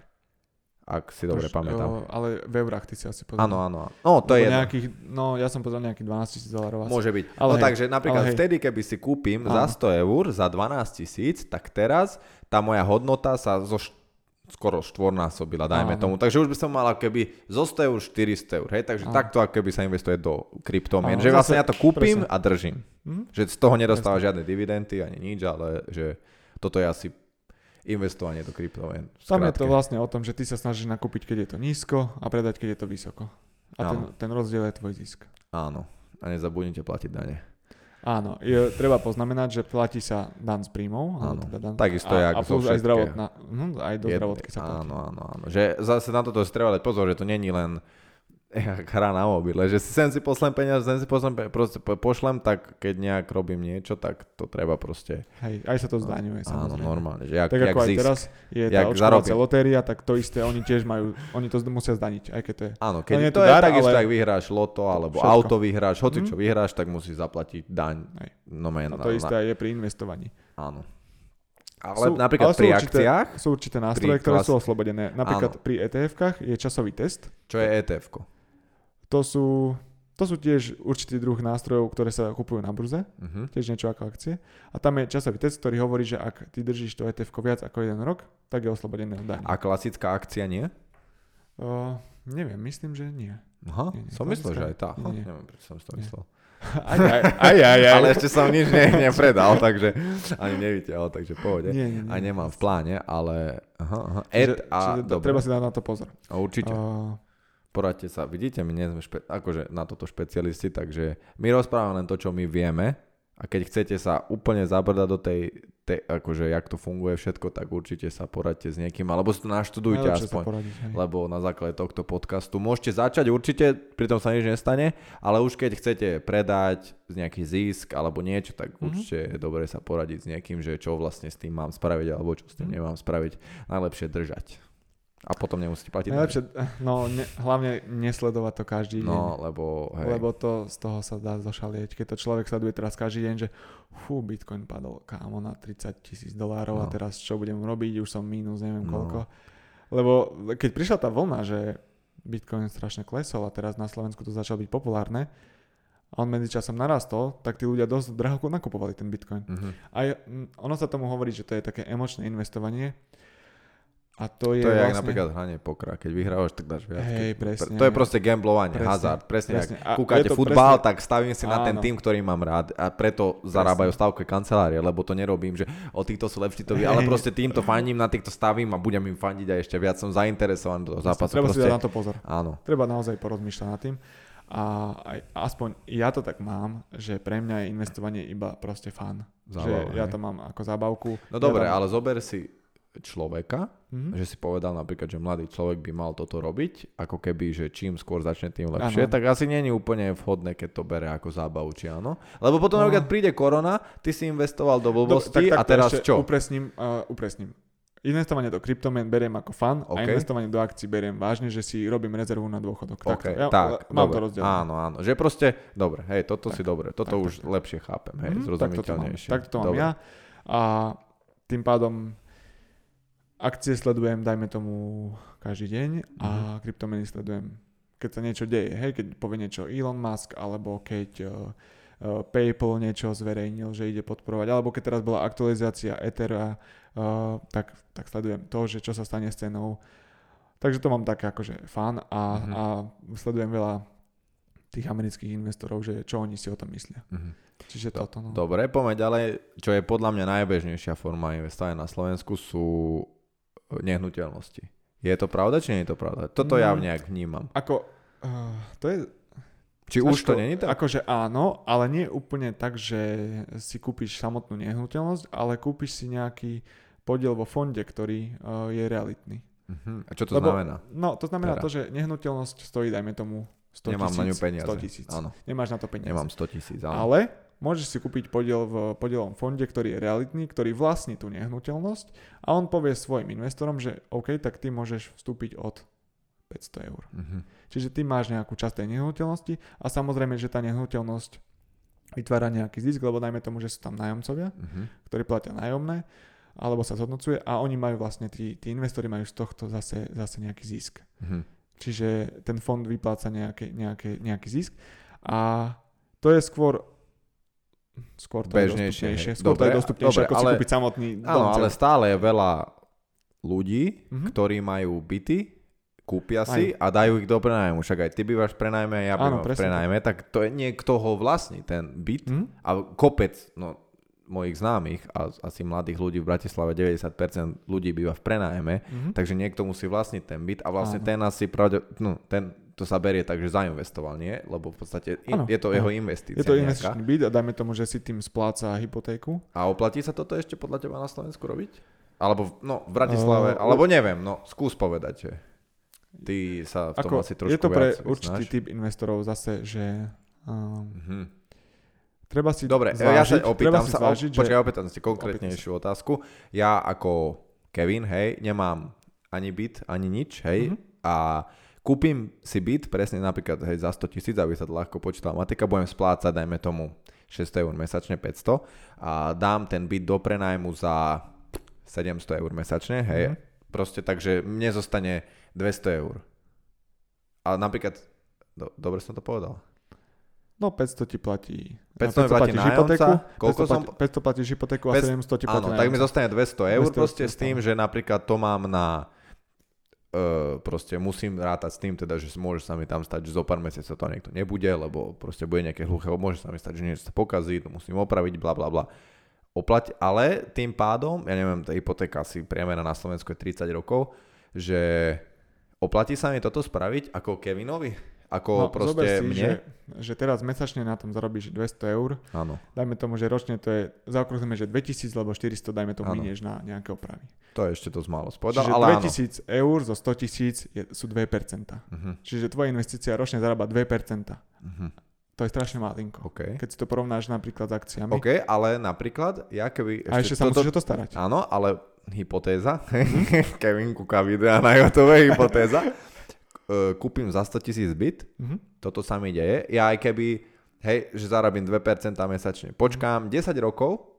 ak si dobre Už, pamätám. O, ale v eurách ty si asi pozrel. Áno, áno. No, to je nejakých, No, ja som pozrel nejakých 12 tisíc dolárov. Môže byť. Ale no hej, takže napríklad vtedy, keby si kúpim áno. za 100 eur, za 12 tisíc, tak teraz tá moja hodnota sa zo skoro štvornásobila, dajme Áno. tomu. Takže už by som mal keby zo 100 eur 400 eur, hej? Takže Áno. takto keby sa investuje do kryptomien. Že vlastne ja to kúpim presne. a držím. Hm? Že z toho nedostáva presne. žiadne dividendy ani nič, ale že toto je asi investovanie do kryptomien. Tam je to vlastne o tom, že ty sa snažíš nakúpiť, keď je to nízko a predať, keď je to vysoko. A ten, ten rozdiel je tvoj zisk. Áno. A nezabudnite platiť dane. Áno, je, treba poznamenať, že platí sa dan z príjmov. Áno, teda dan, takisto a, a plus aj zdravotná, hm, aj do zdravotky sa platí. Áno, áno, áno. Že zase na toto si treba dať pozor, že to není len jak hra na mobile, že si sem si poslem peniaze, sem si poslem peniaze, proste pošlem, tak keď nejak robím niečo, tak to treba proste... Hej, aj sa to zdaňuje. Áno, normálne, že jak, tak jak ako zisk, aj teraz je tá očkovacia lotéria, tak to isté, oni tiež majú, oni to musia zdaniť, aj keď to je... Áno, keď to, to je dar, takisto, ale... ak vyhráš loto, alebo všetko. auto vyhráš, hoci čo mm. vyhráš, tak musíš zaplatiť daň. Hej. No, man, no to na, isté na... je pri investovaní. Áno. Ale sú, napríklad ale pri určité, akciách... Sú určité nástroje, ktoré klas... sú oslobodené. Napríklad áno. pri ETF-kách je časový test. Čo je ETF-ko? To sú, to sú tiež určitý druh nástrojov, ktoré sa kupujú na burze, uh-huh. tiež niečo ako akcie. A tam je časový test, ktorý hovorí, že ak ty držíš to ETF viac ako jeden rok, tak je oslobodené od A klasická akcia nie? Uh, neviem, myslím, že nie. Aha, nie, nie. som myslel, že aj tá. Nie, nie. Neviem, prečo som to myslel. Aj, aj, aj, aj, aj. ale ešte som nič ne, nepredal, takže ani nevyťahol, takže pohode. Nie, nie, nie. A nemám v pláne, ale... Aha, aha. Ed, čiže, a, čiže treba si dať na to pozor. A určite. Uh, poradte sa. Vidíte, my nie sme špe- akože na toto špecialisti, takže my rozprávame len to, čo my vieme a keď chcete sa úplne zabrdať do tej, tej akože jak to funguje všetko, tak určite sa poradte s niekým, alebo si to naštudujte Najlepšie aspoň, poradiť, lebo na základe tohto podcastu môžete začať určite, pritom sa nič nestane, ale už keď chcete predať z nejaký zisk alebo niečo, tak mm-hmm. určite je dobre sa poradiť s niekým, že čo vlastne s tým mám spraviť alebo čo s tým mm-hmm. nemám spraviť. Najlepšie držať. A potom nemusíte platiť. Najlepšie, no ne, hlavne nesledovať to každý deň. No, lebo, hej. lebo to z toho sa dá zošalieť. Keď to človek sleduje teraz každý deň, že fú, Bitcoin padol kámo na 30 tisíc dolárov no. a teraz čo budem robiť, už som mínus, neviem no. koľko. Lebo keď prišla tá vlna, že Bitcoin strašne klesol a teraz na Slovensku to začalo byť populárne, a on medzičasom narastol, tak tí ľudia dosť draho nakupovali ten Bitcoin. Uh-huh. A ono sa tomu hovorí, že to je také emočné investovanie, A to je, to je vlastne... napríklad hranie pokra. Keď vyhrávaš, tak dáš viac. Hej, presne. To je proste gamblovanie, presne, hazard. Presne, presne. ak kúkate futbal, presne... tak stavím si na ten tým, ktorý mám rád. A preto presne. zarábajú stavke kancelárie, lebo to nerobím, že o týchto sú lepší to ale proste týmto fandím, na týchto stavím a budem im fandiť a ešte viac som zainteresovaný do zápasu. Treba proste... si dať na to pozor. Áno. Treba naozaj porozmýšľať nad tým. A aj, aspoň ja to tak mám, že pre mňa je investovanie iba proste fan. Zábava, že ja to mám ako zábavku. No dobre, ja tam... ale zober si človeka, mm-hmm. že si povedal napríklad, že mladý človek by mal toto robiť, ako keby, že čím skôr začne, tým lepšie, ano. tak asi je úplne vhodné, keď to bere ako zábavu, či áno. Lebo potom no. napríklad príde korona, ty si investoval do blbosti do, tak, tak, a teraz čo? Upresním, uh, upresním. Investovanie do kryptomien beriem ako fan okay. a investovanie do akcií beriem vážne, že si robím rezervu na dôchodok. Okay, ja, tak, mám dobre. to rozdiel. Áno, áno. Že proste, dobre, hej, toto tak, si dobre, toto tak, už tak. lepšie chápem, hej, mm, zrozumiteľnejšie. Tak to mám, tak to mám ja a tým pádom akcie sledujem, dajme tomu, každý deň a mm. kryptomeny sledujem, keď sa niečo deje, hej, keď povie niečo Elon Musk, alebo keď uh, uh, PayPal niečo zverejnil, že ide podporovať, alebo keď teraz bola aktualizácia Ethera, uh, tak, tak sledujem to, že čo sa stane s cenou. Takže to mám také akože fan a, mm-hmm. a sledujem veľa tých amerických investorov, že čo oni si o tom myslia. Mm-hmm. Čiže toto. No. Dobre, poďme ďalej. Čo je podľa mňa najbežnejšia forma investovania na Slovensku sú nehnuteľnosti. Je to pravda, či nie je to pravda? Toto ja mm, nejak vnímam. Ako, uh, to je či už to není tak? Akože áno, ale nie úplne tak, že si kúpiš samotnú nehnuteľnosť, ale kúpiš si nejaký podiel vo fonde, ktorý uh, je realitný. Uh-huh. A čo to Lebo, znamená? No, to znamená teda. to, že nehnuteľnosť stojí, dajme tomu, 100 Nemám tisíc. na ňu peniaze. 100 tisíc. Áno. Nemáš na to peniaze. Nemám 100 tisíc, áno. Ale môžeš si kúpiť podiel v podielom fonde, ktorý je realitný, ktorý vlastní tú nehnuteľnosť a on povie svojim investorom, že OK, tak ty môžeš vstúpiť od 500 eur. Uh-huh. Čiže ty máš nejakú časť tej nehnuteľnosti a samozrejme, že tá nehnuteľnosť vytvára nejaký zisk, lebo dajme tomu, že sú tam nájomcovia, uh-huh. ktorí platia nájomné, alebo sa zhodnocuje a oni majú vlastne, tí, tí investori majú z tohto zase, zase nejaký zisk. Uh-huh. Čiže ten fond vypláca nejaké, nejaké, nejaký zisk a to je skôr skôr to bežnejšie. Je dostupnejšie. Skôr dobre, to je dostupnejšie, dobre, ako ale, si kúpiť samotný dom. Áno, ale stále je veľa ľudí, mm-hmm. ktorí majú byty, kúpia si aj. a dajú ich do prenájmu. Však aj ty bývaš v prenajme ja bývam v prenajme, tak to je niekto ho vlastní, ten byt. Mm. A kopec, no mojich známych a asi mladých ľudí v Bratislave 90% ľudí býva v prenájme, mm-hmm. takže niekto musí vlastniť ten byt a vlastne Áno. ten asi pravde, no, ten, to sa berie tak, že zainvestoval, nie? Lebo v podstate in, je to ano. jeho investícia. Je to investičný byt a dajme tomu, že si tým spláca hypotéku. A oplatí sa toto ešte podľa teba na Slovensku robiť? Alebo no, v Bratislave, uh, alebo neviem, no skús povedať, že Ty sa v tom Ako, asi trošku Je to pre určitý typ investorov zase, že um, mm-hmm. treba si Dobre, zvážiť, ja sa opýtam sa, zvážiť, o, počkaj, opýtam si konkrétnejšiu opýtam otázku. Ja ako Kevin, hej, nemám ani byt, ani nič, hej, mm-hmm. a kúpim si byt, presne napríklad hej, za 100 tisíc, aby sa to ľahko počítala matika, budem splácať, dajme tomu 600 eur mesačne, 500 a dám ten byt do prenajmu za 700 eur mesačne, hej, mm-hmm. proste takže mne zostane 200 eur. A napríklad, do, dobre som to povedal. No 500 ti platí. 500, 500 platí hypotéku, koľko 500, som... 500 platíš hypotéku a 700 ti platí Áno, tak mi zostane 200 eur 200 proste s tým, že napríklad to mám na uh, proste musím rátať s tým teda, že môže sa mi tam stať, že zo pár mesiacov to niekto nebude, lebo proste bude nejaké hluché, môže sa mi stať, že niečo sa pokazí, to musím opraviť, bla bla bla. Oplať, ale tým pádom, ja neviem, tá hypotéka si priemera na Slovensku je 30 rokov, že Oplatí sa mi toto spraviť ako Kevinovi? Ako no, proste si, mne? Že, že teraz mesačne na tom zarobíš 200 eur. Áno. Dajme tomu, že ročne to je, zaokrúhlime, že 2000 alebo 400, dajme tomu, minieš na nejaké opravy. To je ešte dosť málo spovedal, Čiže ale 2000 áno. eur zo 100 tisíc sú 2%. Uh-huh. Mhm. Čiže tvoja investícia ročne zarába 2%. Uh-huh. To je strašne malinko. Okay. Keď si to porovnáš napríklad s akciami. OK, ale napríklad, ja keby... Ešte a ešte sa toto, musíš to starať. Áno, ale hypotéza, mm-hmm. Kevin kúka videa na YouTube, hypotéza, e, kúpim za 100 tisíc byt, mm-hmm. toto sa mi deje, ja aj keby, hej, že zarobím 2% mesačne, počkám 10 rokov,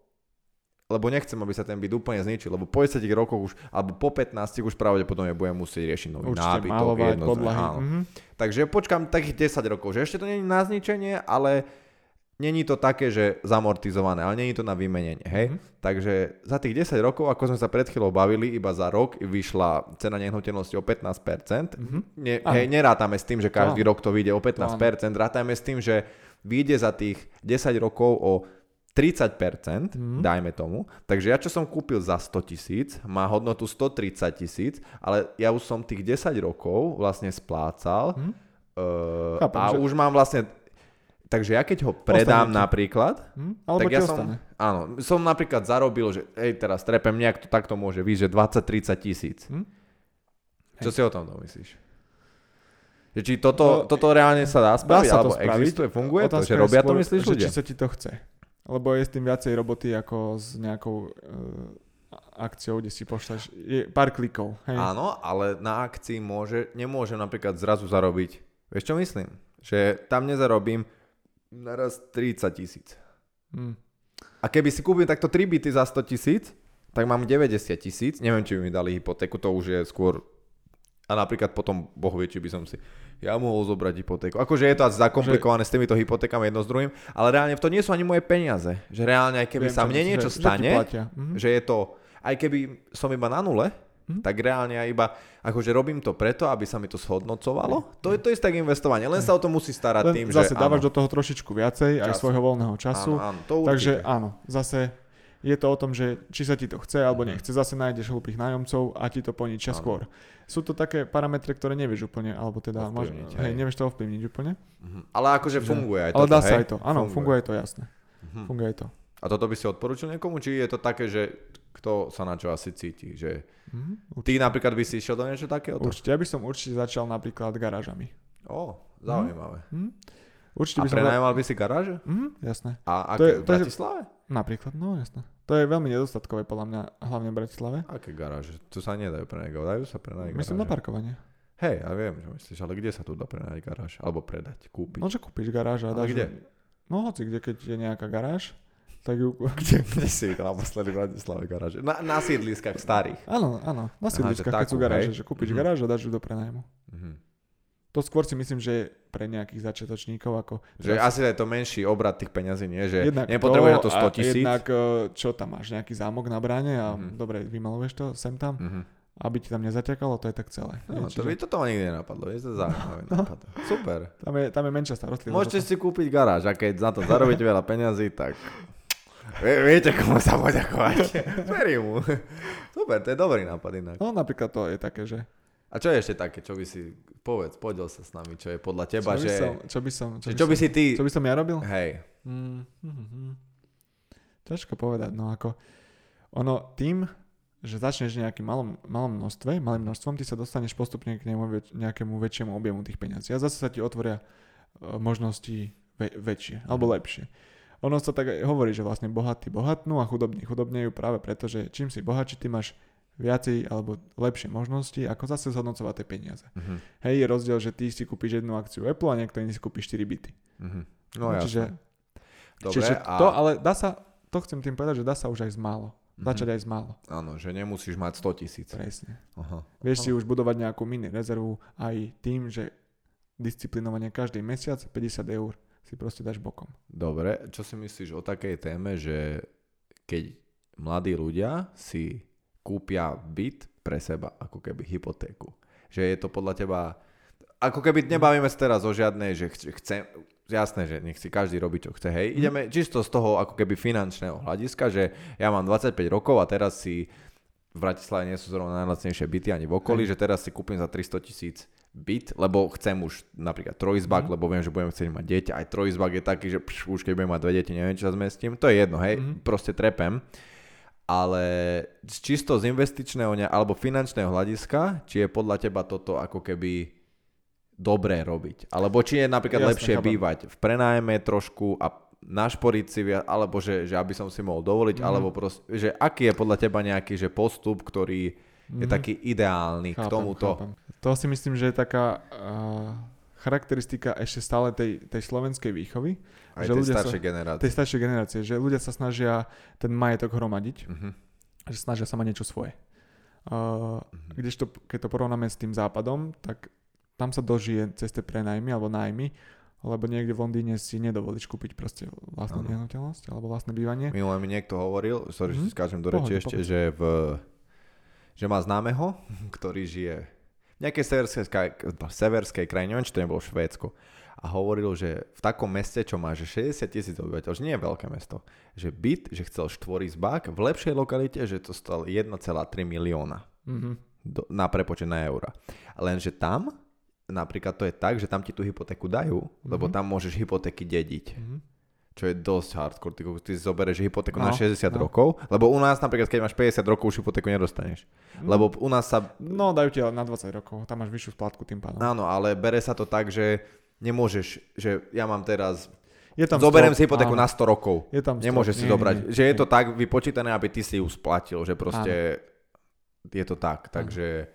lebo nechcem, aby sa ten byt úplne zničil, lebo po 10 rokoch už, alebo po 15 už pravdepodobne budem musieť riešiť nový Určite nábytok. Malovať, podlahy. Mm-hmm. Takže počkám takých 10 rokov, že ešte to nie je na zničenie, ale není to také, že zamortizované, ale není to na vymenenie, hej? Mm-hmm. Takže za tých 10 rokov, ako sme sa pred chvíľou bavili, iba za rok vyšla cena nehnuteľnosti o 15%. Mm-hmm. Ne, hej, nerátame s tým, že každý Áno. rok to vyjde o 15%, Áno. rátame s tým, že vyjde za tých 10 rokov o 30%, mm. dajme tomu. Takže ja čo som kúpil za 100 tisíc, má hodnotu 130 tisíc, ale ja už som tých 10 rokov vlastne splácal mm. uh, Chápem, a že... už mám vlastne Takže ja keď ho predám ostane napríklad, hm? Alebo tak ja som, áno, som napríklad zarobil, že hej, teraz trepem nejak, to takto môže byť, že 20-30 tisíc. Hm? Čo hej. si o tom domyslíš? Že či toto, no, toto reálne sa dá spraviť, dá sa alebo spraviť. existuje, funguje Otázka to, že robia skôr, to, myslíš, ľudia? Či sa ti to chce. Lebo je s tým viacej roboty ako s nejakou uh, akciou, kde si pošleš je pár klikov. Hej. Áno, ale na akcii môže, nemôžem napríklad zrazu zarobiť. Vieš čo myslím? Že tam nezarobím naraz 30 tisíc. Hmm. A keby si kúpim takto 3 byty za 100 tisíc, tak mám 90 tisíc, neviem, či by mi dali hypotéku, to už je skôr a napríklad potom, boh vie, či by som si ja mohol zobrať hypotéku. Akože je to asi zakomplikované že... s týmito hypotékami jedno s druhým, ale reálne v to nie sú ani moje peniaze. Že reálne, aj keby Viem, sa mne niečo že, stane, že, mhm. že je to, aj keby som iba na nule, Hm? Tak reálne ja iba, akože robím to preto, aby sa mi to shodnocovalo. To je to isté tak investovanie, len sa o to musí starať len tým, zase že... Zase dávaš áno. do toho trošičku viacej, času. aj svojho voľného času. Áno, áno, to Takže áno, zase je to o tom, že či sa ti to chce alebo mhm. nechce. Zase nájdeš hlúpých nájomcov a ti to poničia áno. skôr. Sú to také parametre, ktoré nevieš úplne, alebo teda máš, hej, nevieš to ovplyvniť úplne. Uh-huh. Ale akože funguje aj to. Ale dá sa aj to, áno, funguje, funguje to, jasné. Uh-huh. Funguje to. A toto by si odporučil niekomu, či je to také, že kto sa na čo asi cíti, že mm, ty napríklad by si išiel do niečo takého? Určite, ja by som určite začal napríklad garážami. Ó, zaujímavé. Mm, mm. Určite by som... prenajímal by si garáže? Mm, jasné. A aké, to je, v Bratislave? Je, napríklad, no jasné. To je veľmi nedostatkové podľa mňa, hlavne v Bratislave. Aké garáže? Tu sa nedajú prenajať, dajú sa prenajať Myslím garáže. na parkovanie. Hej, ja viem, čo myslíš, ale kde sa tu dá prenajať garáž? Alebo predať, kúpiť? No, že kúpiš garáž a dáš... kde? No hoci kde, keď je nejaká garáž, tak ju... Kde, kde si videl naposledy v Bratislave garáže? Na, na sídliskách starých. Áno, áno, na sídliskách, keď sú garáže, hej? že kúpiš mm-hmm. garáž a dáš ju do prenajmu. Mm-hmm. To skôr si myslím, že pre nejakých začiatočníkov ako... Že asi je to menší obrad tých peňazí, nie? Že jednak nepotrebuje na to 100 tisíc. Jednak eh, čo tam máš, nejaký zámok na bráne a mm-hmm. dobre, vymaluješ to sem tam. Mm-hmm aby ti tam nezaťakalo, to je tak celé. No, to by toto nikdy nenapadlo, je to zaujímavé no. Super. Tam je, tam je menšia starostlivosť. Môžete si kúpiť garáž a keď za to zarobíte veľa peňazí, tak Viete, komu sa poďakovať. Verím mu. Super, to je dobrý nápad inak. No napríklad to je také, že... A čo je ešte také, čo by si, povedz, podiel sa s nami, čo je podľa teba, čo že... Som, čo by som... Čo, by, čo by si ty... Čo by som ja robil? Hej. Mm, mm-hmm. Ťažko povedať, no ako... Ono tým, že začneš nejakým malom, malom množstve, malým množstvom, ty sa dostaneš postupne k nemu, nejakému väčšiemu objemu tých peňazí. A zase sa ti otvoria e, možnosti väčšie, alebo lepšie ono sa tak hovorí, že vlastne bohatí bohatnú a chudobní chudobnejú práve preto, že čím si bohatší, ty máš viacej alebo lepšie možnosti, ako zase zhodnocovať tie peniaze. Uh-huh. Hej, je rozdiel, že ty si kúpiš jednu akciu Apple a niekto iný si kúpi 4 byty. Uh-huh. No, no čiže, Dobre, čiže a... to, ale dá sa, to chcem tým povedať, že dá sa už aj z málo. Uh-huh. Začať aj z málo. Áno, že nemusíš mať 100 tisíc. Presne. Uh-huh. Vieš uh-huh. si už budovať nejakú mini rezervu aj tým, že disciplinovanie každý mesiac 50 eur si proste dáš bokom. Dobre, čo si myslíš o takej téme, že keď mladí ľudia si kúpia byt pre seba, ako keby hypotéku. Že je to podľa teba, ako keby nebavíme sa teraz o žiadnej, že chce, jasné, že nech si každý robí, čo chce, hej. Mm. Ideme čisto z toho ako keby finančného hľadiska, že ja mám 25 rokov a teraz si v Bratislave nie sú zrovna najlacnejšie byty ani v okolí, že teraz si kúpim za 300 tisíc byt, lebo chcem už napríklad trojizbak, mm. lebo viem, že budem chcieť mať dieťa. Aj trojizbak je taký, že pš, už keď budem mať dve deti, neviem, čo sa zmestím. To je jedno, hej, mm. proste trepem. Ale čisto z investičného alebo finančného hľadiska, či je podľa teba toto ako keby dobré robiť? Alebo či je napríklad Jasne, lepšie chápam. bývať v prenájme trošku a našporiť si viac, alebo že, že aby som si mohol dovoliť, mm. alebo proste, že aký je podľa teba nejaký že postup, ktorý mm. je taký ideálny chápem, k tomuto? Chápem. To si myslím, že je taká uh, charakteristika ešte stále tej, tej slovenskej výchovy. Aj že tej ľudia staršej sa, generácie. Tej staršej generácie, že ľudia sa snažia ten majetok hromadiť, uh-huh. že snažia sa mať niečo svoje. Uh, uh-huh. Kdežto, keď to porovnáme s tým západom, tak tam sa dožije cez tie prenajmy alebo nájmy lebo niekde v Londýne si nedovolíš kúpiť proste vlastnú nehnuteľnosť alebo vlastné bývanie. Minulé mi niekto hovoril, sorry, mm-hmm. že si skáčem do reči ešte, že, v, že má známeho, ktorý žije v nejakej severskej, severskej krajine, neviem, či to nebolo Švédsko, a hovoril, že v takom meste, čo má že 60 tisíc obyvateľov, že nie je veľké mesto, že byt, že chcel štvorizbák v lepšej lokalite, že to stal 1,3 milióna mm-hmm. do, na prepočet na eura. Lenže tam napríklad to je tak, že tam ti tú hypotéku dajú, mm-hmm. lebo tam môžeš hypotéky dediť. Mm-hmm. Čo je dosť hardcore. Ty, ty zoberieš hypotéku no, na 60 no. rokov, lebo u nás napríklad, keď máš 50 rokov, už hypotéku nedostaneš. Mm. Lebo u nás sa... No, dajú ti na 20 rokov, tam máš vyššiu splátku tým pádom. Áno, ale bere sa to tak, že nemôžeš, že ja mám teraz je tam Zoberiem si hypotéku áno. na 100 rokov. Je tam Nemôžeš si nie, zobrať. Nie, nie, že je to tak vypočítané, aby ty si ju splatil. Že proste áno. je to tak. Takže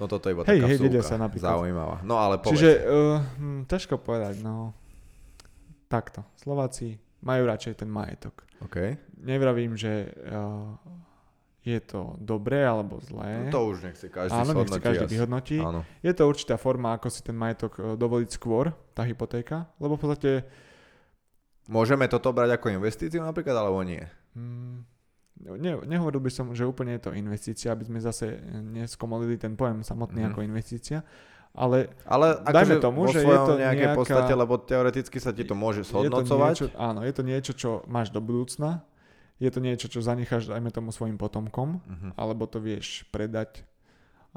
no toto iba hej, taká hej, sa napríklad. Zaujímavá. No ale povedz. Čiže uh, ťažko povedať. No. Takto. Slováci majú radšej ten majetok. Okay. Nevravím, že uh, je to dobré alebo zlé. No to už nechce každý Áno, nech si každý vyhodnotí. Áno. Je to určitá forma, ako si ten majetok e, dovoliť skôr, tá hypotéka, lebo v podstate... Môžeme toto brať ako investíciu napríklad, alebo nie? Mm, ne, nehovoril by som, že úplne je to investícia, aby sme zase neskomolili ten pojem samotný mm-hmm. ako investícia, ale, ale dajme akože tomu, že je to nejakej nejaká, podstate, lebo teoreticky sa ti to môže shodnocovať. Je to niečo, áno, je to niečo, čo máš do budúcna, je to niečo, čo zanecháš, dajme tomu, svojim potomkom, uh-huh. alebo to vieš predať.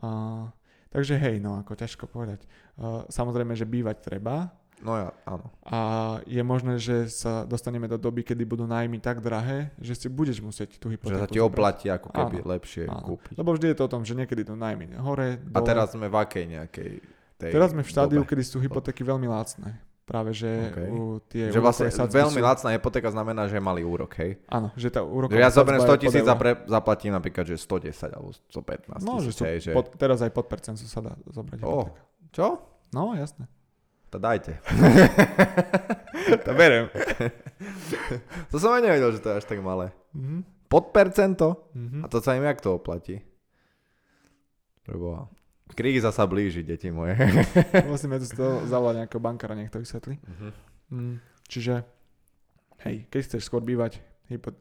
Uh, takže hej, no ako ťažko povedať. Uh, samozrejme, že bývať treba. No ja, áno. A je možné, že sa dostaneme do doby, kedy budú nájmy tak drahé, že si budeš musieť tú hypotéku Že sa ti oplatí ako keby áno, lepšie áno. kúpiť. Lebo vždy je to o tom, že niekedy to nájmy hore, dole. A teraz sme v akej nejakej tej Teraz sme v štádiu, dobe. kedy sú hypotéky veľmi lacné. Práve, že okay. u tie že vlastne veľmi sú... lacná hypotéka znamená, že je malý úrok, hej? Áno, že tá úrok... ja zoberiem 100 tisíc a pre, zaplatím napríklad, že 110 alebo 115 No, že, sú hej, že... Pod, teraz aj pod percent sa dá zobrať oh. hypotéka. Čo? No, jasné. To dajte. to beriem. to som aj nevedel, že to je až tak malé. Mm-hmm. Pod percento? Mm-hmm. A to sa im jak to oplatí? Preboha. Kríza sa blíži, deti moje. Musíme tu z toho zavolať nejakého bankára, nech to vysvetlí. Uh-huh. Mm, čiže, hej, keď chceš skôr bývať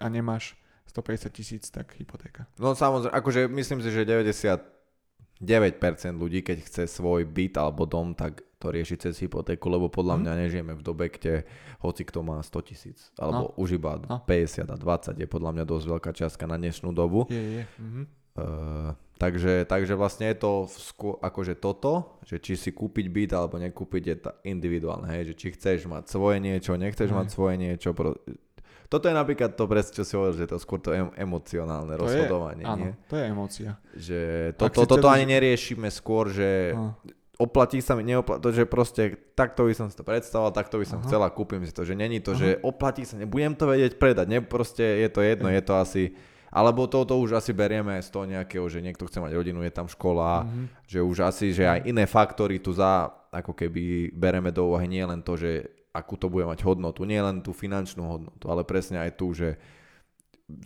a nemáš 150 tisíc, tak hypotéka. No samozrejme, akože myslím si, že 99% ľudí, keď chce svoj byt alebo dom, tak to rieši cez hypotéku, lebo podľa mm. mňa nežijeme v dobe, kde hoci kto má 100 tisíc, alebo no. už iba no. 50 a 20 je podľa mňa dosť veľká čiastka na dnešnú dobu. Je, je. Mm-hmm. Uh, takže, takže vlastne je to skô, akože toto, že či si kúpiť byt alebo nekúpiť je tá individuálne, hej, že či chceš mať svoje niečo, nechceš Aj. mať svoje niečo. Pro... Toto je napríklad to presne, čo si hovoril, že to skôr to em- emocionálne to rozhodovanie. Je, áno, nie? to je emócia. Že to, to, toto ani neriešime skôr, že Aha. Oplatí sa mi, neoplatí, že proste takto by som si to predstavoval, takto by som Aha. chcela, kúpim si to, že není to, Aha. že oplatí sa, nebudem to vedieť predať, ne, proste je to jedno, je to asi alebo toto už asi berieme z toho nejakého, že niekto chce mať rodinu, je tam škola, mm-hmm. že už asi, že aj iné faktory tu za, ako keby bereme do úvahy nie len to, že akú to bude mať hodnotu, nie len tú finančnú hodnotu, ale presne aj tu, že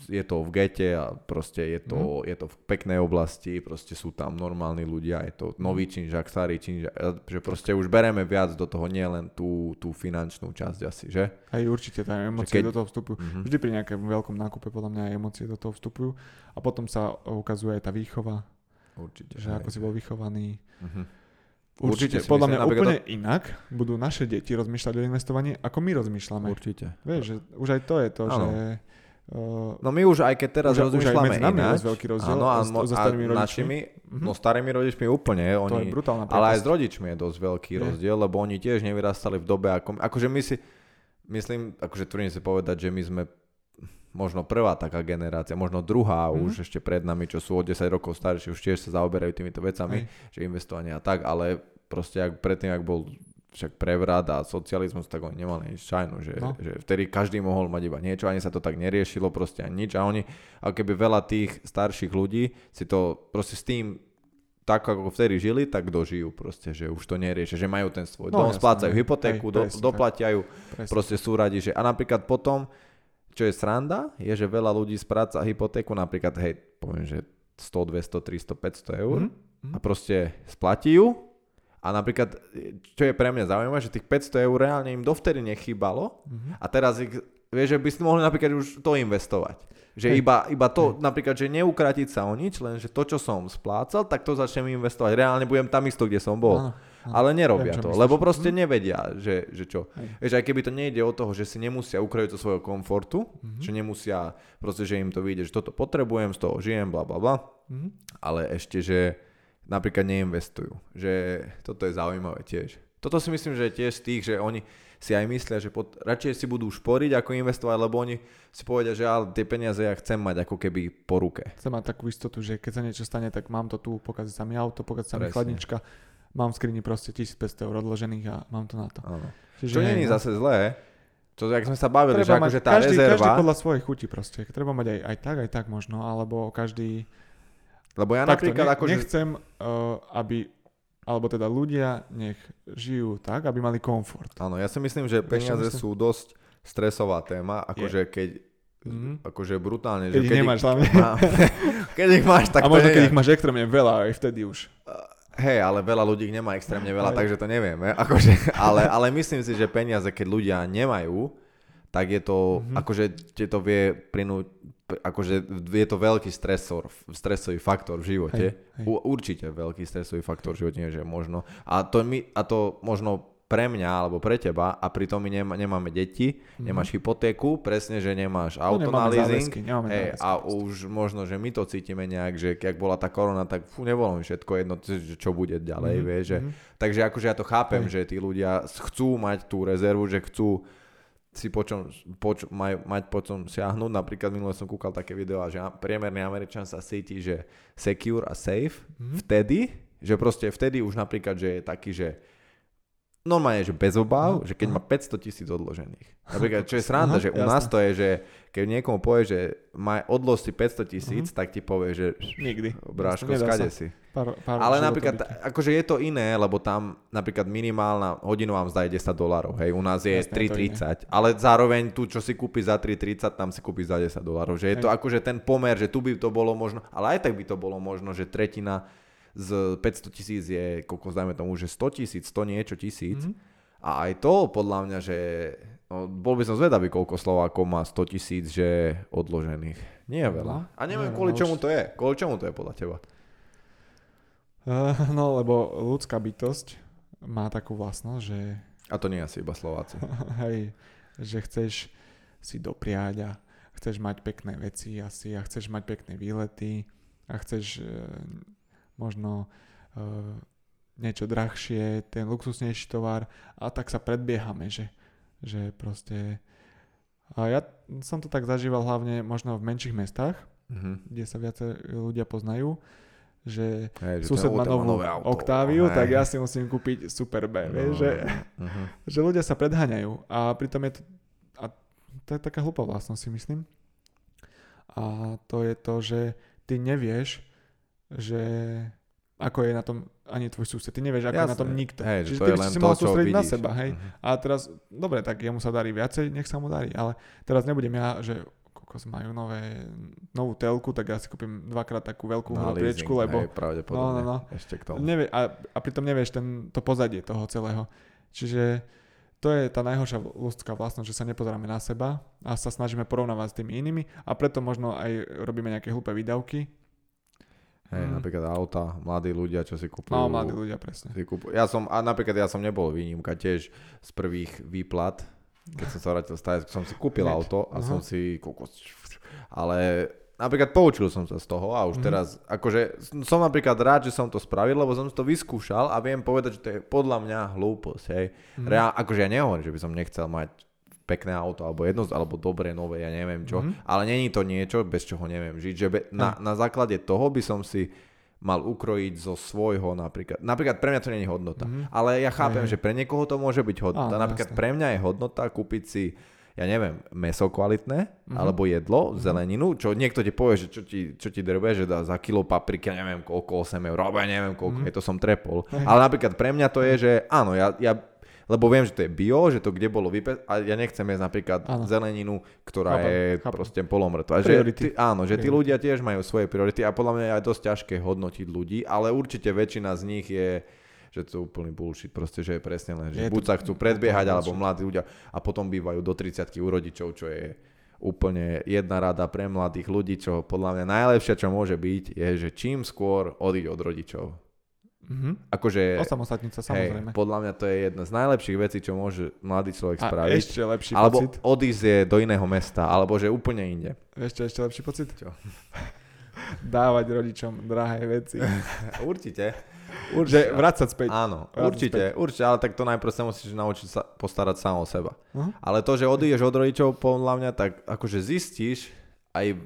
je to v gete a proste je to, mm. je to v peknej oblasti, proste sú tam normálni ľudia, je to nový mhm. činžak, starý činžak, že proste už bereme viac do toho, nie len tú, tú finančnú časť asi, že? Aj určite, tá emócie keď... do toho vstupujú. Mm-hmm. Vždy pri nejakom veľkom nákupe podľa mňa aj emócie do toho vstupujú a potom sa ukazuje aj tá výchova. Určite. Že aj. ako si bol vychovaný. Mm-hmm. Určite, Určite podľa mňa úplne to... inak budú naše deti rozmýšľať o investovaní, ako my rozmýšľame. Určite. Vieš, že už aj to je to, ano. že Uh, no my už aj keď teraz už, rozmýšľame už aj ináč, veľký rozdiel áno, a, mo, a rodičmi. našimi, mm-hmm. no starými rodičmi úplne, to oni, je brutálna ale aj s rodičmi je dosť veľký je. rozdiel, lebo oni tiež nevyrastali v dobe, ako, akože my si, myslím, akože tvrdím si povedať, že my sme možno prvá taká generácia, možno druhá mm-hmm. už ešte pred nami, čo sú o 10 rokov starší, už tiež sa zaoberajú týmito vecami, aj. že investovanie a tak, ale proste ak predtým, ak bol však prevrat a socializmus, tak oni nemali nič čajnu, že, no. že vtedy každý mohol mať iba niečo, ani sa to tak neriešilo, proste ani nič a oni, ako keby veľa tých starších ľudí si to proste s tým tak ako vtedy žili, tak dožijú proste, že už to neriešia, že majú ten svoj no, dom, jasne, splácajú hypotéku, do, presne, doplatiajú, presne. proste sú radi, že a napríklad potom, čo je sranda, je, že veľa ľudí spráca hypotéku, napríklad, hej, poviem, že 100, 200, 300, 500 eur mm-hmm. a proste splatí ju a napríklad, čo je pre mňa zaujímavé, že tých 500 eur reálne im dovtedy nechýbalo mm-hmm. a teraz ich, vieš, že by si mohli napríklad už to investovať. Že hey. iba, iba to, hey. napríklad, že neukratiť sa o nič, len že to, čo som splácal, tak to začnem investovať. Reálne budem tam isto, kde som bol. Áno, áno. Ale nerobia Viem, to, myslíš. lebo proste hm? nevedia, že, že čo. Hey. Vieš, aj keby to nejde o toho, že si nemusia ukrojiť zo svojho komfortu, mm-hmm. že nemusia, proste, že im to vyjde, že toto potrebujem, z toho žijem, bla bla bla. Mm-hmm. Ale ešte, že napríklad neinvestujú. Že toto je zaujímavé tiež. Toto si myslím, že je tiež z tých, že oni si aj myslia, že pod, radšej si budú šporiť, ako investovať, lebo oni si povedia, že ale tie peniaze ja chcem mať ako keby po ruke. Chcem mať takú istotu, že keď sa niečo stane, tak mám to tu, pokazí sa mi auto, pokazí sa mi chladnička, mám v skrini proste 1500 eur odložených a mám to na to. Áno. Čiže Čo nie je zase zlé, to, jak sme sa bavili, treba že akože tá každý, rezerva... Každý podľa svojej chuti proste. Treba mať aj, aj tak, aj tak možno, alebo každý... Lebo ja Takto, napríklad ne, akože... Nechcem, uh, aby alebo teda ľudia nech žijú tak, aby mali komfort. Áno, ja si myslím, že peniaze myslím... sú dosť stresová téma, akože keď mm-hmm. akože brutálne. Keď že ich keď nemáš hlavne. keď ich máš, tak A možno keď ich máš extrémne veľa, aj vtedy už. Hej, ale veľa ľudí ich nemá extrémne veľa, aj. takže to nevieme. Akože, ale, ale myslím si, že peniaze, keď ľudia nemajú, tak je to, mm-hmm. akože ti to vie prinúť, akože je to veľký stresor, stresový faktor v živote. Hej, hej. U, určite veľký stresový faktor v živote, nie že možno. A to, my, a to možno pre mňa alebo pre teba a pritom my nemá, nemáme deti, mm-hmm. nemáš hypotéku, presne, že nemáš no, auto na leasing záväzky, hej, záväzky, a už možno, že my to cítime nejak, že ak bola tá korona, tak fú, nebolo mi všetko jedno, čo bude ďalej, mm-hmm. vieš, že, mm-hmm. takže akože ja to chápem, hej. že tí ľudia chcú mať tú rezervu, že chcú si počom, poč, maj, mať počom siahnuť. Napríklad minule som kúkal také video, že priemerný Američan sa cíti, že secure a safe mm-hmm. vtedy, že proste vtedy už napríklad, že je taký, že normálne, že bez obáv, uh-huh. že keď má 500 tisíc odložených. Napríklad, čo je sranda, uh-huh, že u jasné. nás to je, že keď niekomu povie, že má odlož si 500 tisíc, uh-huh. tak ti povie, že nikdy. Bráško, skade si. Pár, pár Ale napríklad, akože je to iné, lebo tam napríklad minimálna hodinová mzda je 10 dolárov, hej, u nás je 3,30, ale zároveň tu, čo si kúpi za 3,30, tam si kúpi za 10 dolárov, že je hej. to akože ten pomer, že tu by to bolo možno, ale aj tak by to bolo možno, že tretina z 500 tisíc je, koľko dajme tomu, že 100 tisíc, 100 niečo tisíc. Mm-hmm. A aj to podľa mňa, že no, bol by som zvedavý, koľko Slovákov má 100 tisíc, že odložených. Nie je veľa. No, a neviem, kvôli čomu to je. Kvôli čomu to je podľa teba? Uh, no, lebo ľudská bytosť má takú vlastnosť, že... A to nie asi iba Slováci. Hej, že chceš si dopriať a chceš mať pekné veci asi a chceš mať pekné výlety a chceš možno uh, niečo drahšie, ten luxusnejší tovar a tak sa predbiehame, že, že proste... A ja som to tak zažíval hlavne možno v menších mestách, mm-hmm. kde sa viacej ľudia poznajú, že hey, sused má novú Octaviu, tak ja si musím kúpiť Super B, no, vieš, že, uh-huh. že ľudia sa predháňajú a pritom je to, a to je taká hlúpa vlastnosť si myslím. A to je to, že ty nevieš, že ako je na tom ani tvoj sused. Ty nevieš, ako Jasne. je na tom nikto. Hej, Čiže to ty si mal sústrediť na seba, hej. Uh-huh. A teraz, dobre, tak jemu sa darí viacej, nech sa mu darí, ale teraz nebudem ja, že kokos majú nové, novú telku, tak ja si kúpim dvakrát takú veľkú no, priečku, lebo... Hej, pravdepodobne, no, no, no. ešte k tomu. Nevie, a, a pritom nevieš ten, to pozadie toho celého. Čiže to je tá najhoršia ľudská vlastnosť, že sa nepozeráme na seba a sa snažíme porovnávať s tými inými a preto možno aj robíme nejaké hlúpe výdavky, Hej, mm. napríklad auta, mladí ľudia, čo si kúpujú. No, mladí ľudia, presne. Si kúpujú. Ja som, a napríklad ja som nebol výnimka tiež z prvých výplat, keď som sa vrátil z Tajska, som si kúpil auto a uh-huh. som si, ale napríklad poučil som sa z toho a už mm. teraz, akože som napríklad rád, že som to spravil, lebo som to vyskúšal a viem povedať, že to je podľa mňa hlúposť, hej. Mm. Reál, akože ja nehovorím, že by som nechcel mať pekné auto, alebo jedno, alebo dobré, nové, ja neviem čo. Mm-hmm. Ale není to niečo, bez čoho neviem žiť. Že be, na, na základe toho by som si mal ukrojiť zo svojho napríklad. Napríklad pre mňa to nie je hodnota. Mm-hmm. Ale ja chápem, mm-hmm. že pre niekoho to môže byť hodnota. Á, napríklad jasne. pre mňa je hodnota kúpiť si ja neviem, meso kvalitné, mm-hmm. alebo jedlo, mm-hmm. zeleninu, čo niekto ti povie, že čo ti, čo ti drbe, že dá za kilo papriky, ja neviem koľko, 8 eur, alebo ja neviem koľko, mm-hmm. je to som trepol. Ale napríklad pre mňa to je, že áno, ja, ja lebo viem, že to je bio, že to kde bolo vype... A ja nechcem jesť napríklad ano. zeleninu, ktorá chápam, je chápam. proste polomrtvá. Že ty, áno, že tí ľudia tiež majú svoje priority a podľa mňa je aj dosť ťažké hodnotiť ľudí, ale určite väčšina z nich je že to je úplný bullshit, proste, že je presne len, že je buď to, sa chcú predbiehať, alebo mladí ľudia a potom bývajú do 30 u rodičov, čo je úplne jedna rada pre mladých ľudí, čo podľa mňa najlepšia, čo môže byť, je, že čím skôr odíď od rodičov. Mm-hmm. Akože, Osamostatniť sa, samozrejme. Hej, podľa mňa to je jedna z najlepších vecí, čo môže mladý človek a spraviť. ešte lepší alebo pocit. Alebo odísť je do iného mesta, alebo že úplne inde. Ešte, ešte lepší pocit? Čo? Dávať rodičom drahé veci. Určite. Určite. vrácať späť. Áno, vrácať určite, späť. určite, ale tak to najprv sa musíš naučiť sa postarať sám o seba. Uh-huh. Ale to, že odídeš od rodičov, podľa mňa, tak akože zistíš aj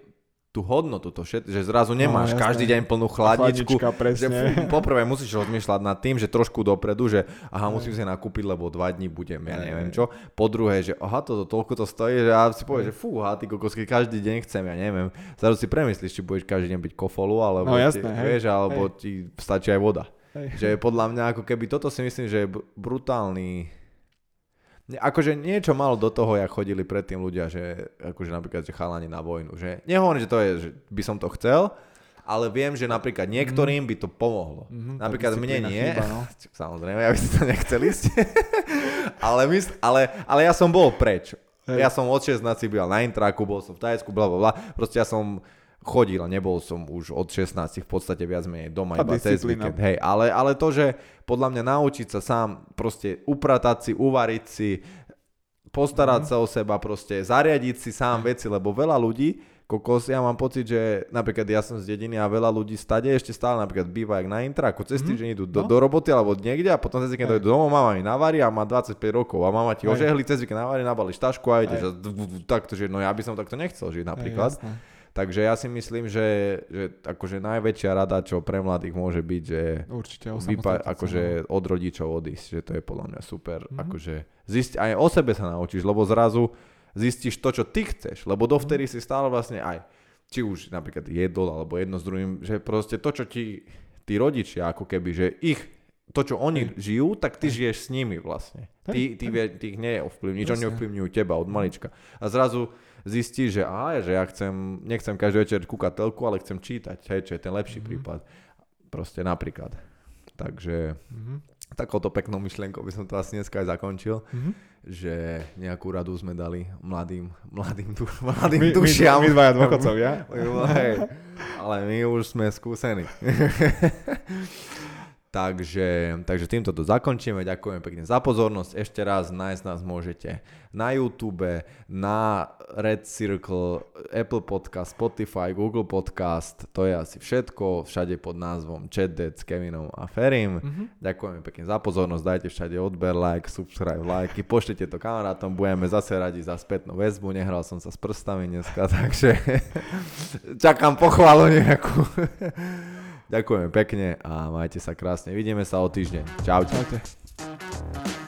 tú hodnotu, to všet, že zrazu nemáš no, každý deň plnú chladničku. Že poprvé musíš rozmýšľať nad tým, že trošku dopredu, že aha, musím si nakúpiť, lebo dva dní budem, ja neviem čo. Po druhé, že aha, toto toľko to stojí, že ja si povieš, že fú, aha, ty kokosky, každý deň chcem, ja neviem. Zrazu si premyslíš, či budeš každý deň byť kofolu, alebo, no, jasné, ti, hej, vieš, alebo hej. ti stačí aj voda. Hej. Že podľa mňa ako keby toto si myslím, že je brutálny Akože niečo malo do toho, jak chodili predtým ľudia, že akože napríklad, že chalani na vojnu. Že nehovorím, že to je, že by som to chcel, ale viem, že napríklad niektorým by to pomohlo. Mm-hmm, napríklad mne nie. Chýba, no. Samozrejme, ja by si to nechcel ísť. ale, mysl, ale, ale ja som bol preč. Hej. Ja som od 16 byl na intraku, bol som v Tajsku, bla bla bla. Proste ja som chodil nebol som už od 16 v podstate viac menej doma iba cez víkend. Hej, ale, ale to, že podľa mňa naučiť sa sám proste upratať si, uvariť si, postarať mm-hmm. sa o seba, proste zariadiť si sám veci, lebo veľa ľudí, kokos, ja mám pocit, že napríklad ja som z dediny a veľa ľudí stade ešte stále napríklad býva jak na intra, ako cez mm-hmm. týždeň idú do, no. do roboty alebo niekde a potom cez víkend domov, mama mi navarí a má 25 rokov a mama ti ožehli, cez víkend navarí, nabalíš tašku a ideš a takto, že no ja by som takto nechcel žiť napríklad. Aj, Takže ja si myslím, že, že akože najväčšia rada, čo pre mladých môže byť, že Určite, vypa- akože od rodičov odísť, že to je podľa mňa super. Mm-hmm. Akože zisti- aj o sebe sa naučíš, lebo zrazu zistíš to, čo ty chceš, lebo dovtedy mm-hmm. si stále vlastne aj, či už napríklad jedol, alebo jedno s druhým, že proste to, čo ti tí rodičia, ako keby, že ich to, čo oni Hej. žijú, tak ty Hej. žiješ s nimi vlastne. Ty, ty, ty, ty ich nie ovplyvníš, oni ovplyvňujú teba od malička. A zrazu zistí, že aha, že ja chcem, nechcem každý večer kúkať telku, ale chcem čítať, hej, čo je ten lepší mm-hmm. prípad. Proste napríklad. Takže mm-hmm. takouto peknou myšlienkou by som to asi dneska aj zakončil, mm-hmm. že nejakú radu sme dali mladým, mladým, du, mladým my, dušiam. My, my dvaja dôchodcovia. hej, ale my už sme skúsení. Takže, takže týmto to zakončíme. Ďakujem pekne za pozornosť. Ešte raz nájsť nás môžete na YouTube, na Red Circle, Apple Podcast, Spotify, Google Podcast. To je asi všetko. Všade pod názvom Chat s Kevinom a Ferim. Mm-hmm. Ďakujem pekne za pozornosť. Dajte všade odber, like, subscribe, like. Pošlite to kamarátom. Budeme zase radi za spätnú väzbu. Nehral som sa s prstami dneska, takže čakám pochvalu nejakú. Ďakujeme pekne a majte sa krásne. Vidíme sa o týždeň. Čaute. Čaute.